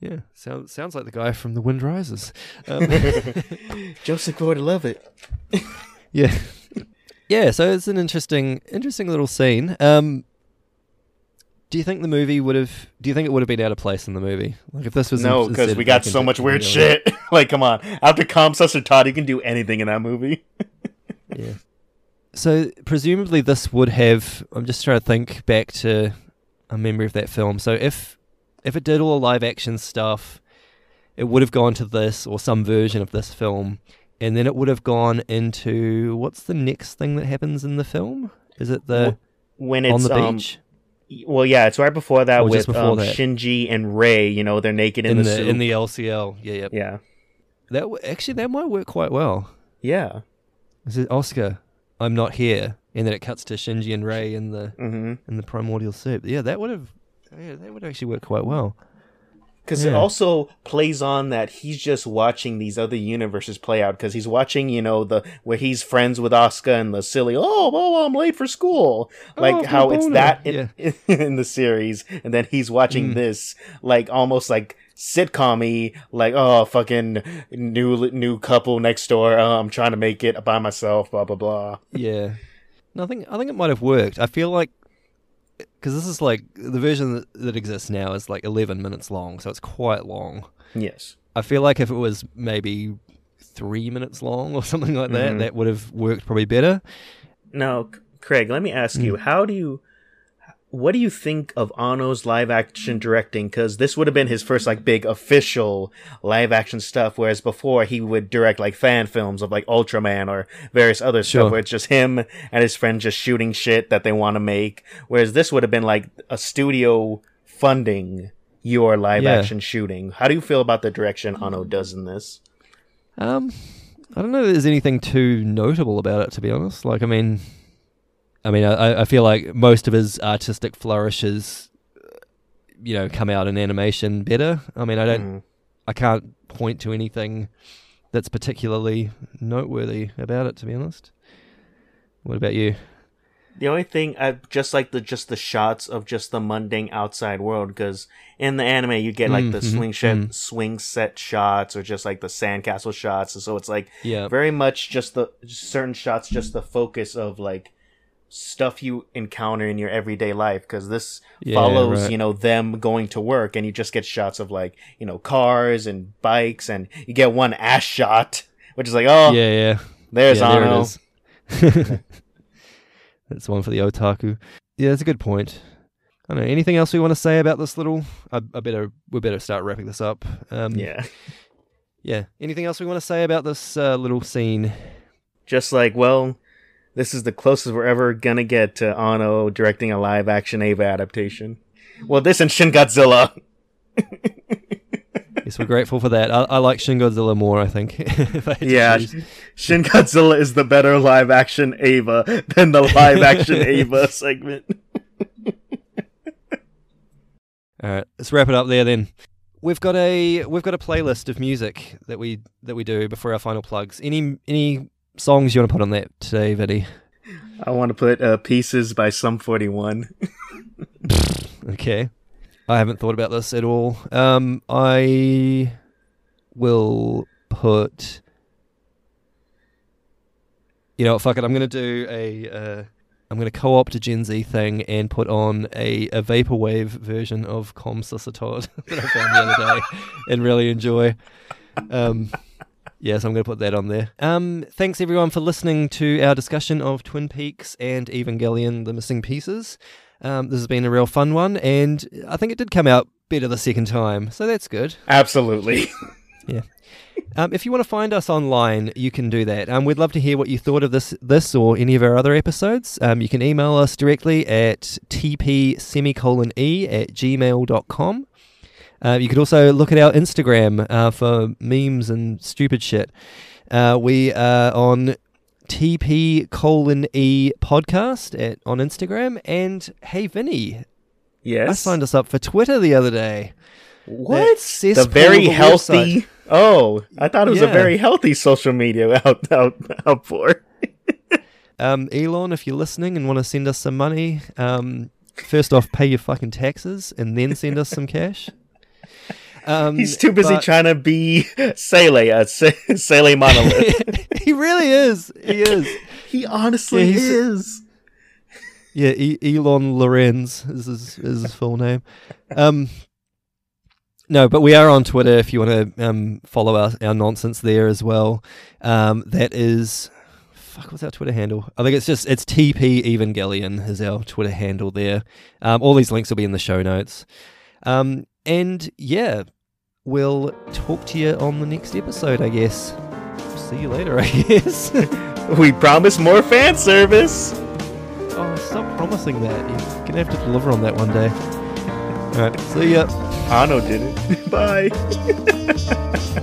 Yeah, sounds sounds like the guy from The Wind Rises. Um, Joseph would love it. yeah, yeah. So it's an interesting, interesting little scene. Um, do you think the movie would have? Do you think it would have been out of place in the movie? Like if this was No, because we got so much weird shit. like, come on. After Komm, Süsser Tod, you can do anything in that movie. Yeah. So presumably this would have. I'm just trying to think back to a memory of that film. So if if it did all the live action stuff, it would have gone to this or some version of this film, and then it would have gone into what's the next thing that happens in the film? Is it the when it's on the um, beach? Well, yeah, it's right before that Or with before um, that. Shinji and Rei. You know, they're naked in, in the, the in the LCL. Yeah, yeah. yeah, That w- actually that might work quite well. yeah. This Is Asuka? I'm not here, and then it cuts to Shinji and Rei in the hmm in the primordial soup. Yeah, that would have. Yeah, that would actually work quite well. Because it also plays on that he's just watching these other universes play out. Because he's watching, you know, the where he's friends with Asuka and the silly, oh, oh, I'm late for school. Like Oh, how it's boner. that in, in the series, and then he's watching Mm. this, like almost like sitcom-y, like oh, fucking new new couple next door. Oh, I'm trying to make it by myself. Blah blah blah. Yeah. No, I think I think it might have worked. I feel like because this is like the version that, that exists now is like 11 minutes long, so it's quite long. Yes. I feel like if it was maybe three minutes long or something like that, Mhm. that would have worked probably better. Now, Craig, let me ask you: How do you, what do you think of Anno's live action directing? Because this would have been his first like big official live action stuff, whereas before he would direct like fan films of like Ultraman or various other Sure. stuff where it's just him and his friend just shooting shit that they want to make. Whereas this would have been like a studio funding your live Yeah. action shooting. How do you feel about the direction Ano does in this? Um, I don't know. If there's anything too notable about it, to be honest. Like, I mean, I mean, I, I feel like most of his artistic flourishes, you know, come out in animation better. I mean, I don't, Mhm. I can't point to anything that's particularly noteworthy about it, to be honest. What about you? The only thing I just like the just the shots of just the mundane outside world because in the anime you get like Mm, the mhm, swing set mm. swing set shots or just like the sandcastle shots and so it's like Yeah, very much just the certain shots just the focus of like stuff you encounter in your everyday life because this Yeah, follows right. you know them going to work and you just get shots of like you know cars and bikes and you get one ass shot which is like oh yeah, yeah. there's yeah, Anno there it is. That's one for the otaku. Yeah, that's a good point. I don't know. Anything else we want to say about this little? I, I better we better start wrapping this up. Um, yeah yeah. Anything else we want to say about this uh, little scene? just like, well, this is the closest we're ever gonna get to Anno directing a live action Eva adaptation. Well, this and Shin Godzilla. Yes, we're grateful for that. I, I like Shin Godzilla more. I think. I Yeah, choose. Shin Godzilla is the better live action Eva than the live action Eva segment. All right, let's wrap it up there then. We've got a we've got a playlist of music that we that we do before our final plugs. Any any songs you want to put on that today, Vinny? I want to put uh, Pieces by Sum 41. Okay. I haven't thought about this at all. Um, I will put. You know, fuck it. I'm gonna do a. Uh, I'm gonna co-opt a Gen Z thing and put on a, a vaporwave version of Com Todd that I found the other day and really enjoy. Um, yes, I'm gonna put that on there. Um, thanks everyone for listening to our discussion of Twin Peaks and Evangelion: The Missing Pieces. Um, this has been a real fun one, and I think it did come out better the second time, so that's good. Absolutely. Um, if you want to find us online, you can do that. Um, we'd love to hear what you thought of this, this or any of our other episodes. Um, you can email us directly at tp semicolon e at gmail.com. Uh, you could also look at our Instagram uh, for memes and stupid shit. Uh, we are on TP colon E podcast at, on Instagram. And hey, Vinny, yes. I signed us up for Twitter the other day. what? The very healthy. website. Oh, I thought it was a very healthy social media out out out for. Um, Elon, if you're listening and want to send us some money, um, first off, pay your fucking taxes and then send us some cash. Um, He's too busy but- trying to be SEELE, a SEELE monolith. he really is. He is. he honestly Yeah, is. Yeah, e- Elon Lorenz is his, is his full name. Um, no, but we are on Twitter if you want to um, follow our, our nonsense there as well. Um, that is, fuck, what's our Twitter handle? I think it's just, it's TP Evangelion is our Twitter handle there. Um, all these links will be in the show notes. Um, and yeah, we'll talk to you on the next episode, I guess. See you later, I guess. We promise more fan service. Oh, stop promising that. You're gonna have to deliver on that one day. All right, see ya. Anno did it. Bye.